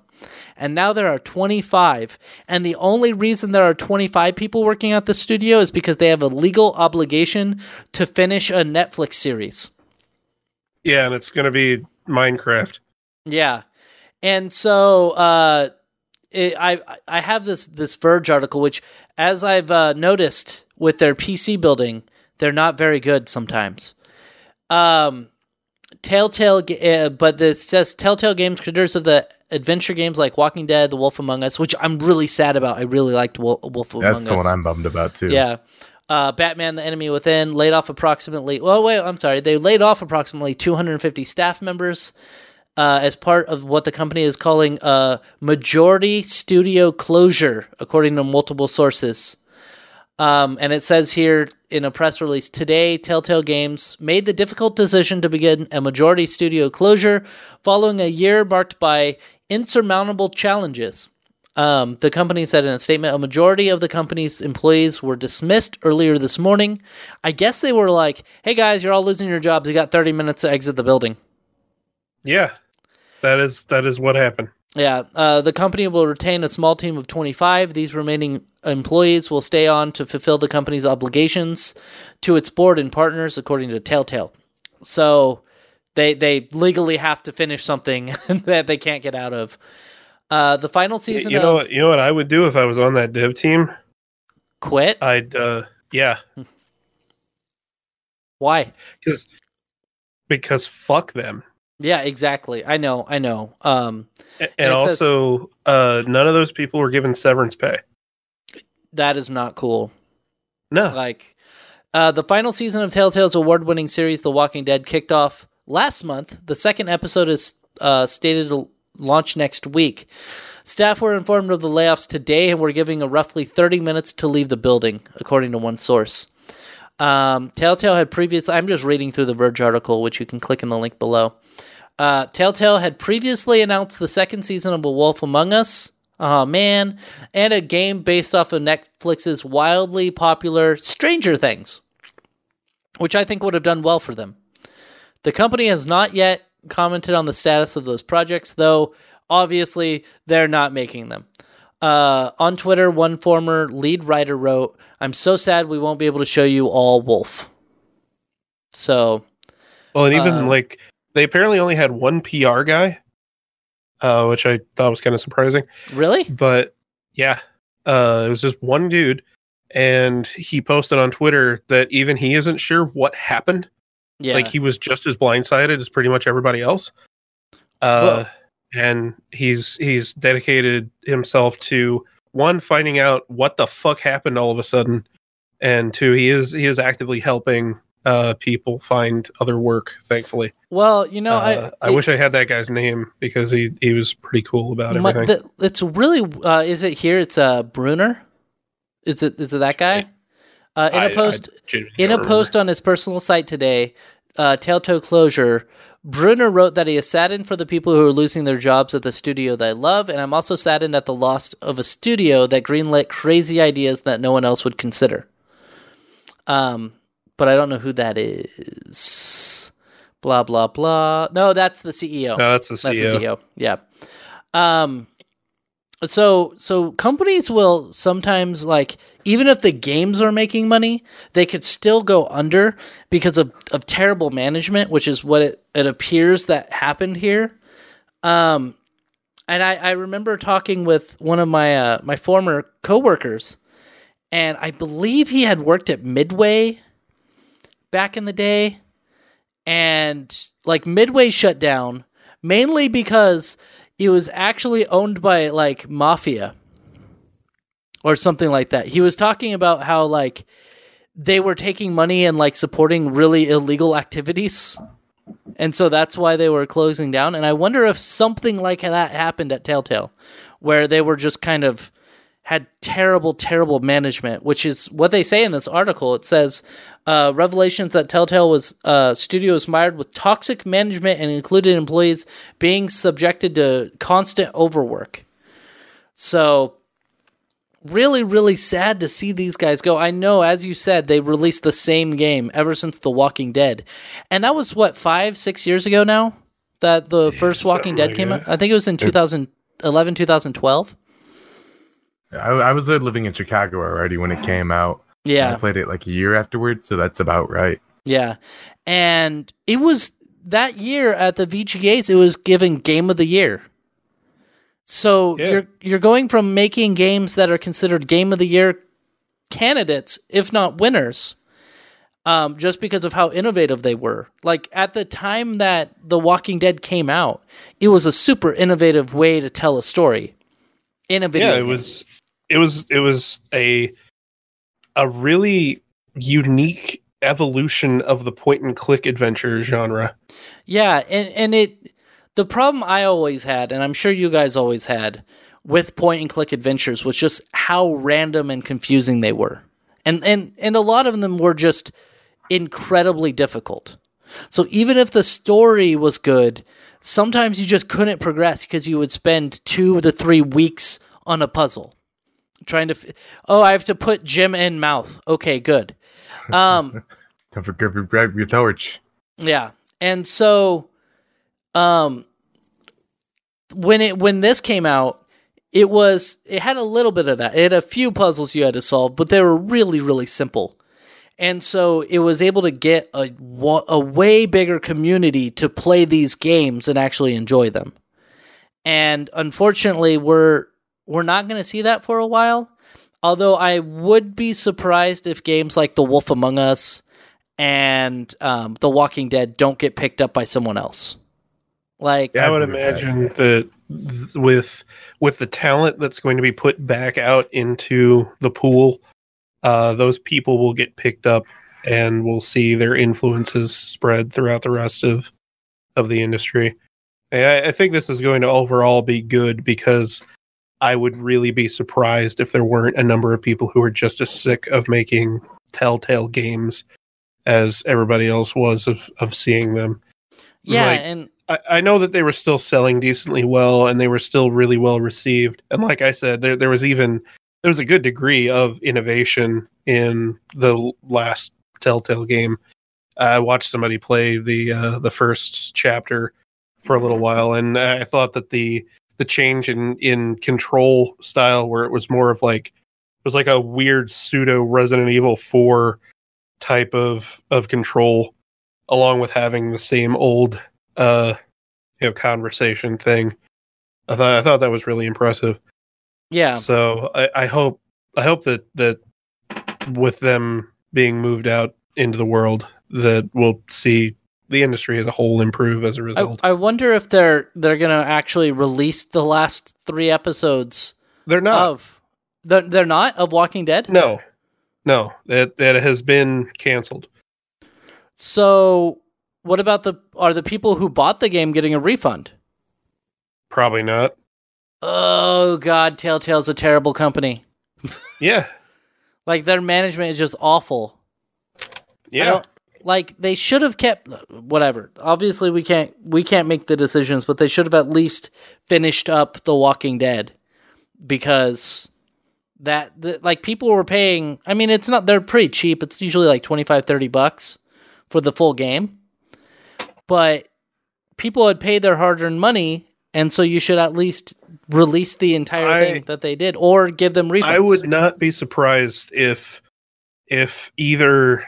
And now there are 25. And the only reason there are 25 people working at the studio is because they have a legal obligation to finish a Netflix series. Yeah, and it's going to be Minecraft. Yeah, and so uh, it, I I have this this Verge article, which as I've uh, noticed with their PC building, they're not very good sometimes. Um, Telltale, uh, but this says Telltale Games, creators of the adventure games like Walking Dead, The Wolf Among Us, which I'm really sad about. I really liked Wolf, Wolf Among Us. That's the one I'm bummed about too. Yeah. Uh, Batman: The Enemy Within laid off approximately. Well, wait, I'm sorry. They laid off approximately 250 staff members. uh, as part of what the company is calling a majority studio closure, according to multiple sources. Um, and it says here in a press release today, Telltale Games made the difficult decision to begin a majority studio closure following a year marked by insurmountable challenges. Um, the company said in a statement a majority of the company's employees were dismissed earlier this morning. I guess they were like, hey guys, you're all losing your jobs. You got 30 minutes to exit the building. Yeah, that is that is what happened. Yeah, uh, the company will retain a small team of 25. These remaining employees will stay on to fulfill the company's obligations to its board and partners, according to Telltale. So they they legally have to finish something (laughs) that they can't get out of. Uh, the final season you know of? You know what I would do if I was on that dev team? Quit. I'd uh, yeah, (laughs) Why? because because fuck them. Yeah, exactly. I know. I know. Um, And, And it says- also, uh, none of those people were given severance pay. that is not cool. No, Like, uh, the final season of Telltale's award-winning series, The Walking Dead, kicked off last month. The second episode is uh, stated launch next week. Staff were informed of the layoffs today and were giving a roughly 30 minutes to leave the building, according to one source. Um, Telltale had previously, I'm just reading through the Verge article, which you can click in the link below. Uh, Telltale had previously announced the second season of A Wolf Among Us. Oh man, and a game based off of Netflix's wildly popular Stranger Things, which I think would have done well for them. The company has not yet commented on the status of those projects, though obviously they're not making them. Uh, on Twitter, one former lead writer wrote, I'm so sad we won't be able to show you all Wolf. So, well, and even uh, like they apparently only had one PR guy, uh, which I thought was kind of surprising. really? But yeah, uh, it was just one dude, and he posted on Twitter that even he isn't sure what happened. Yeah. Like he was just as blindsided as pretty much everybody else. Uh, and he's he's dedicated himself to one finding out what the fuck happened all of a sudden, and two he is he is actively helping uh people find other work. Thankfully, well, you know, uh, I, I wish I had that guy's name because he he was pretty cool about My- everything. the- it's really uh, is it here? It's uh Bruner. Is it is it that guy? Uh, in a I- I post genuinely in a post on his personal site today, uh, Telltale Closure, Bruner wrote that he is saddened for the people who are losing their jobs at the studio they love, and I'm also saddened at the loss of a studio that greenlit crazy ideas that no one else would consider. Um, but I don't know who that is. Blah blah blah. No, that's the CEO. No, that's the CEO. That's the CEO. Yeah. Um. So so companies will sometimes like even if the games are making money, they could still go under because of, of terrible management, which is what it, it appears that happened here. Um, and I, I remember talking with one of my uh, my former coworkers, and I believe he had worked at Midway back in the day, and like Midway shut down mainly because it was actually owned by like mafia or something like that. He was talking about how like they were taking money and like supporting really illegal activities. And so that's why they were closing down. And I wonder if something like that happened at Telltale, where they were just kind of had terrible, terrible management, which is what they say in this article. It says uh, revelations that Telltale was uh, studio was mired with toxic management and included employees being subjected to constant overwork. So really, really sad to see these guys go. I know, as you said, they released the same game ever since The Walking Dead, and that was what five, six years ago now that the first Walking Dead came out. I think it was in 2011, 2012. I, I was there living in Chicago already when it came out. And Yeah, I played it like a year afterwards, so that's about right. Yeah. And it was that year at the VGAs, it was given game of the year. So Yeah. you're you're going from making games that are considered game of the year candidates, if not winners, um, just because of how innovative they were. Like at the time that The Walking Dead came out, it was a super innovative way to tell a story. In a video. yeah, it game. was it was it was a a really unique evolution of the point and click adventure genre. Yeah, and and it the problem I always had, and I'm sure you guys always had, with point and click adventures was just how random and confusing they were. And and and a lot of them were just incredibly difficult. So even if the story was good, sometimes you just couldn't progress because you would spend 2 to 3 weeks on a puzzle trying to f- Oh, I have to put Jim in mouth. Okay, good. (laughs) Um Don't forget to grab your torch. yeah. And so um when it when this came out, it was it had a little bit of that. It had a few puzzles you had to solve, but they were really really simple. And so it was able to get a a way bigger community to play these games and actually enjoy them. And unfortunately, we're we're not going to see that for a while. Although I would be surprised if games like The Wolf Among Us and um, The Walking Dead don't get picked up by someone else. Like, I would agree with that. imagine that with with the talent that's going to be put back out into the pool, uh, those people will get picked up, and we'll see their influences spread throughout the rest of of the industry. I, I think this is going to overall be good because I would really be surprised if there weren't a number of people who are just as sick of making Telltale games as everybody else was of of seeing them. yeah, like- and I, I know that they were still selling decently well and they were still really well received. And like I said, there there was even there was a good degree of innovation in the last Telltale game. I watched somebody play the uh, the first chapter for a little while, and I thought that the the change in in control style, where it was more of like it was like a weird pseudo Resident Evil Four type of of control, along with having the same old uh you know conversation thing. I thought I thought that was really impressive. yeah, So I, I hope I hope that that with them being moved out into the world that we'll see the industry as a whole improve as a result. I wonder if they're they're gonna actually release the last three episodes They're not. of they're, they're not of Walking Dead. No. No. That that has been canceled. So what about the are the people who bought the game getting a refund? Probably not. Oh God, Telltale's a terrible company. Yeah. (laughs) Like their management is just awful. I Yeah. don't- like they should have kept whatever. Obviously, we can't we can't make the decisions, but they should have at least finished up The Walking Dead because that the, like people were paying. I mean, it's not they're pretty cheap. It's usually like 25 30 bucks for the full game. But people had paid their hard-earned money, and so you should at least release the entire I- thing that they did or give them refunds. I would not be surprised if if either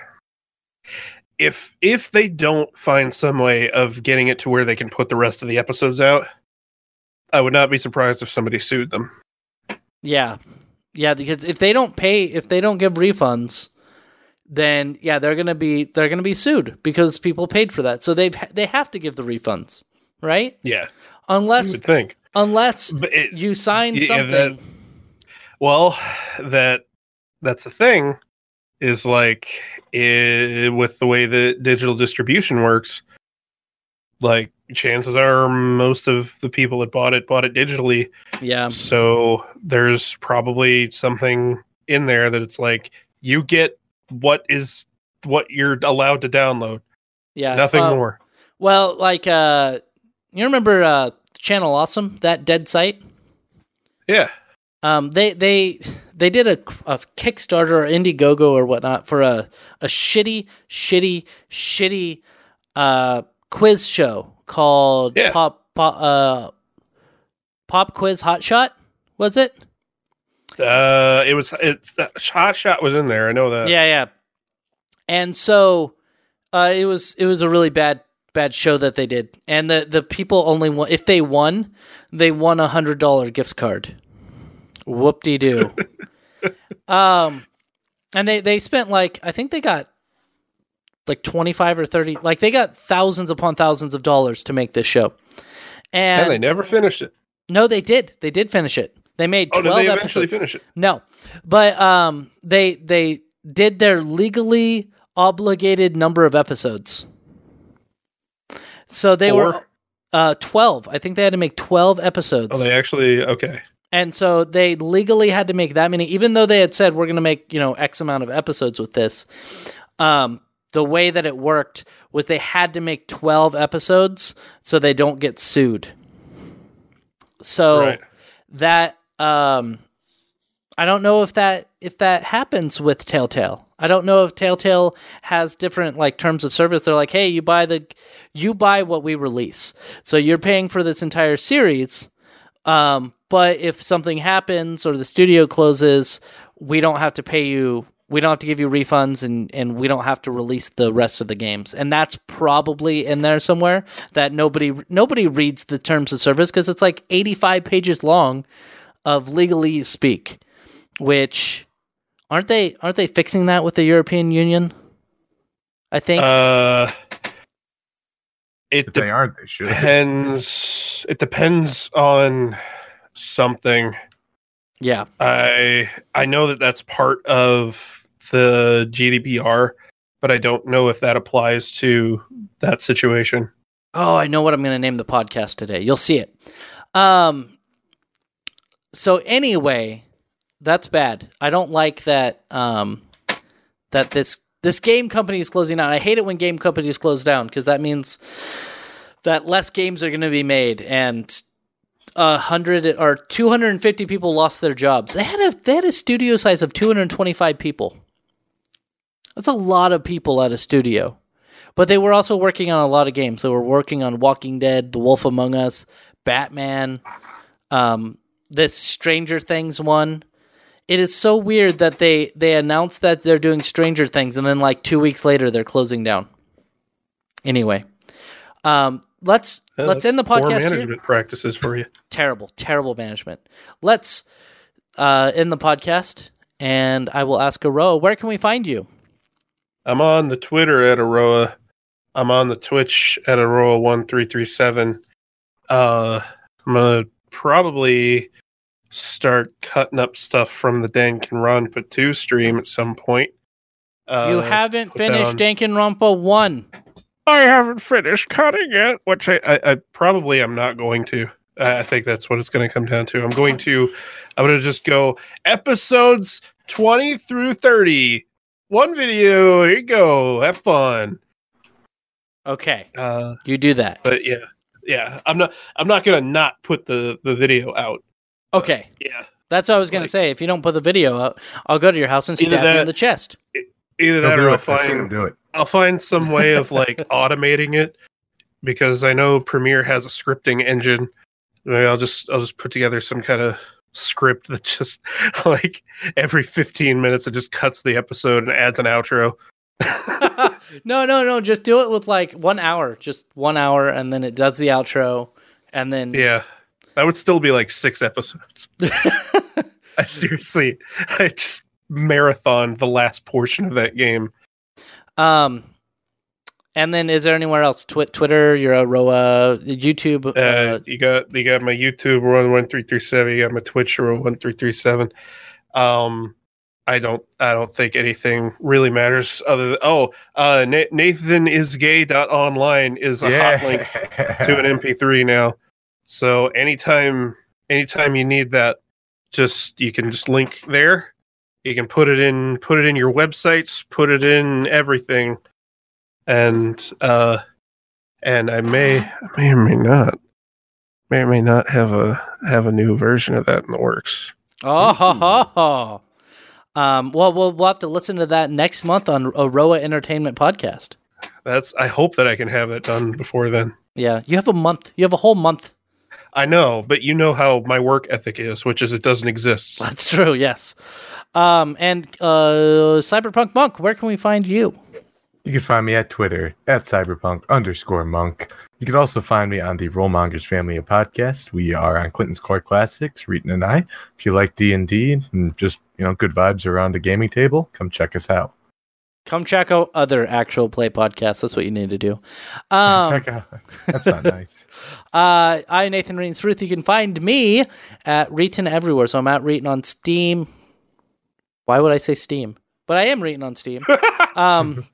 if if they don't find some way of getting it to where they can put the rest of the episodes out, I would not be surprised if somebody sued them. Yeah. Yeah, because if they don't pay if they don't give refunds, then yeah, they're going to be they're going to be sued because people paid for that. So they they have to give the refunds, right? Yeah, you Unless would think. unless it, you sign Yeah, something. that- well, that that's the thing is like i with the way that digital distribution works. Like chances are, most of the people that bought it bought it digitally. yeah. So there's probably something in there that it's like you get what is what you're allowed to download, Yeah. nothing uh, more. Well, like uh you remember uh Channel Awesome, that dead site? Yeah, Um, they they they did a, a Kickstarter or Indiegogo or whatnot for a a shitty, shitty, shitty uh, quiz show called Yeah. Pop Pop uh, Pop Quiz Hot Shot. Was it? uh, it was it's uh, Hot Shot was in there. I know that. yeah, yeah. And so uh, it was it was a really bad bad show that they did, and the the people only won if they won, they won a hundred dollar gift card. Whoop de doo. (laughs) um, and they they spent like I think they got like twenty five or thirty, like they got thousands upon thousands of dollars to make this show. And and they never finished it. no, they did. They did finish it. They made Oh, did they eventually episodes. finish it? No, but um, they they did their legally obligated number of episodes. So they were Uh, twelve. I think they had to make twelve episodes. Oh, they actually okay. And so they legally had to make that many, even though they had said we're going to make you know X amount of episodes with this. Um, the way that it worked was they had to make twelve episodes so they don't get sued. So Right. that um, I don't know if that if that happens with Telltale. I don't know if Telltale has different like terms of service. They're like, hey, you buy the you buy what we release, so you're paying for this entire series. Um, but if something happens or the studio closes, we don't have to pay you. We don't have to give you refunds, and and we don't have to release the rest of the games. And that's probably in there somewhere that nobody nobody reads the terms of service because it's like 85 pages long of legally speak, which aren't they aren't they fixing that with the European Union? I think. Uh, it If they aren't, they should. depends. It depends on something. yeah. I I know that that's part of the GDPR, but I don't know if that applies to that situation. Oh, I know what I'm going to name the podcast today. You'll see it. Um so anyway, that's bad. I don't like that um that this this game company is closing down. I hate it when game companies close down because that means that less games are going to be made and a hundred or 250 people lost their jobs. They had a they had a studio size of 225 people. That's a lot of people at a studio. But they were also working on a lot of games. They were working on Walking Dead, The Wolf Among Us, Batman, um, this Stranger Things one. It is so weird that they they announced that they're doing Stranger Things, and then like two weeks later they're closing down. Anyway, um, let's Uh, let's end the podcast here management practices for you. (laughs) terrible, terrible management. Let's uh, end the podcast, and I will ask Aroa, where can we find you? I'm on the Twitter at Aroa. I'm on the Twitch at Aroa one three three seven. Uh, I'm gonna probably start cutting up stuff from the Danganronpa two stream at some point. Uh, you haven't finished on- Danganronpa one. I haven't finished cutting it, which I, I, I probably am not going to. I I think that's what it's going to come down to. I'm going to, I'm going to just go episodes 20 through 30. One video. Here you go. Have fun. Okay, Uh, you do that. but yeah, yeah. I'm not. I'm not going to not put the the video out. Okay, Yeah. that's what I was gonna Like- say. If you don't put the video out, I'll go to your house and Either stab you in the chest. Either They'll that do or I'll it. I've seen them find do it. I'll find some way of (laughs) like automating it because I know Premiere has a scripting engine. Maybe I'll just I'll just put together some kind of script that just (laughs) like every 15 minutes it just cuts the episode and adds an outro. (laughs) no, no, no. Just do it with like one hour, just one hour, and then it does the outro, and then Yeah. That would still be like 6 episodes. (laughs) (laughs) I seriously I just marathon the last portion of that game. um, and then is there anywhere else? Twi- Twitter, your Aroa, YouTube. Uh, YouTube. Uh, you got you got my YouTube one one three three seven. You got my Twitch one three three seven. Um, I don't I don't think anything really matters other than oh uh Nathan is gay dot online is a hot link to an MP3 now. So anytime anytime you need that, just you can just link there. You can put it in put it in your websites, put it in everything. And uh and I may I may or may not may or may not have a have a new version of that in the works. Oh, ho, ho, ho. Um, well, well, we'll have to listen to that next month on Aroa Entertainment Podcast. That's I hope that I can have it done before then. Yeah, you have a month. You have a whole month. I know, but you know how my work ethic is, which is it doesn't exist. (laughs) That's true. Yes. Um, and uh, Cyberpunk Monk, where can we find you? You can find me at Twitter at cyberpunk underscore monk. You can also find me on the Rollmongers family of podcasts. We are on Clinton's Core Classics, Reetin and I. If you like D and D and just you know good vibes around the gaming table, come check us out. Come check out other actual play podcasts. That's what you need to do. Um, check out. That's not nice. (laughs) Uh, I, Nathan Reitens Ruth. You can find me at Reetin everywhere. So I'm at Reetin on Steam. Why would I say Steam? But I am Reetin on Steam. (laughs) um,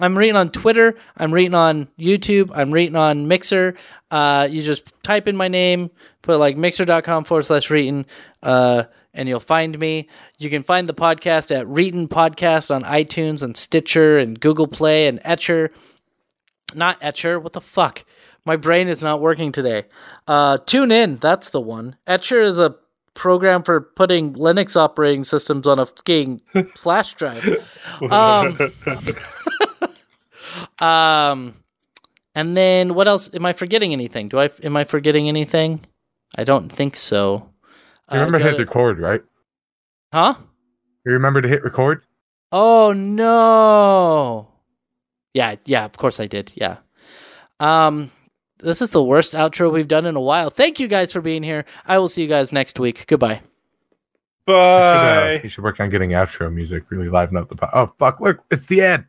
I'm Reetin on Twitter. I'm Reetin on YouTube. I'm Reetin on Mixer. Uh, you just type in my name, put like mixer.com forward slash Reetin, uh, and you'll find me. You can find the podcast at Reetin Podcast on iTunes and Stitcher and Google Play and Etcher. Not Etcher. What the fuck? My brain is not working today. Uh, tune in. That's the one. Etcher is a program for putting Linux operating systems on a fucking (laughs) flash drive. Um, (laughs) um, and then what else? Am I forgetting anything? Do I? Am I forgetting anything? I don't think so. You Uh, remember to hit to- record, right? Huh? You remember to hit record? Oh no. Yeah, yeah, of course I did. Yeah. Um this is the worst outro we've done in a while. Thank you guys for being here. I will see you guys next week. Goodbye. You should, uh, Bye. you should work on getting outro music, really liven up the. Po- oh fuck! Look, it's the end.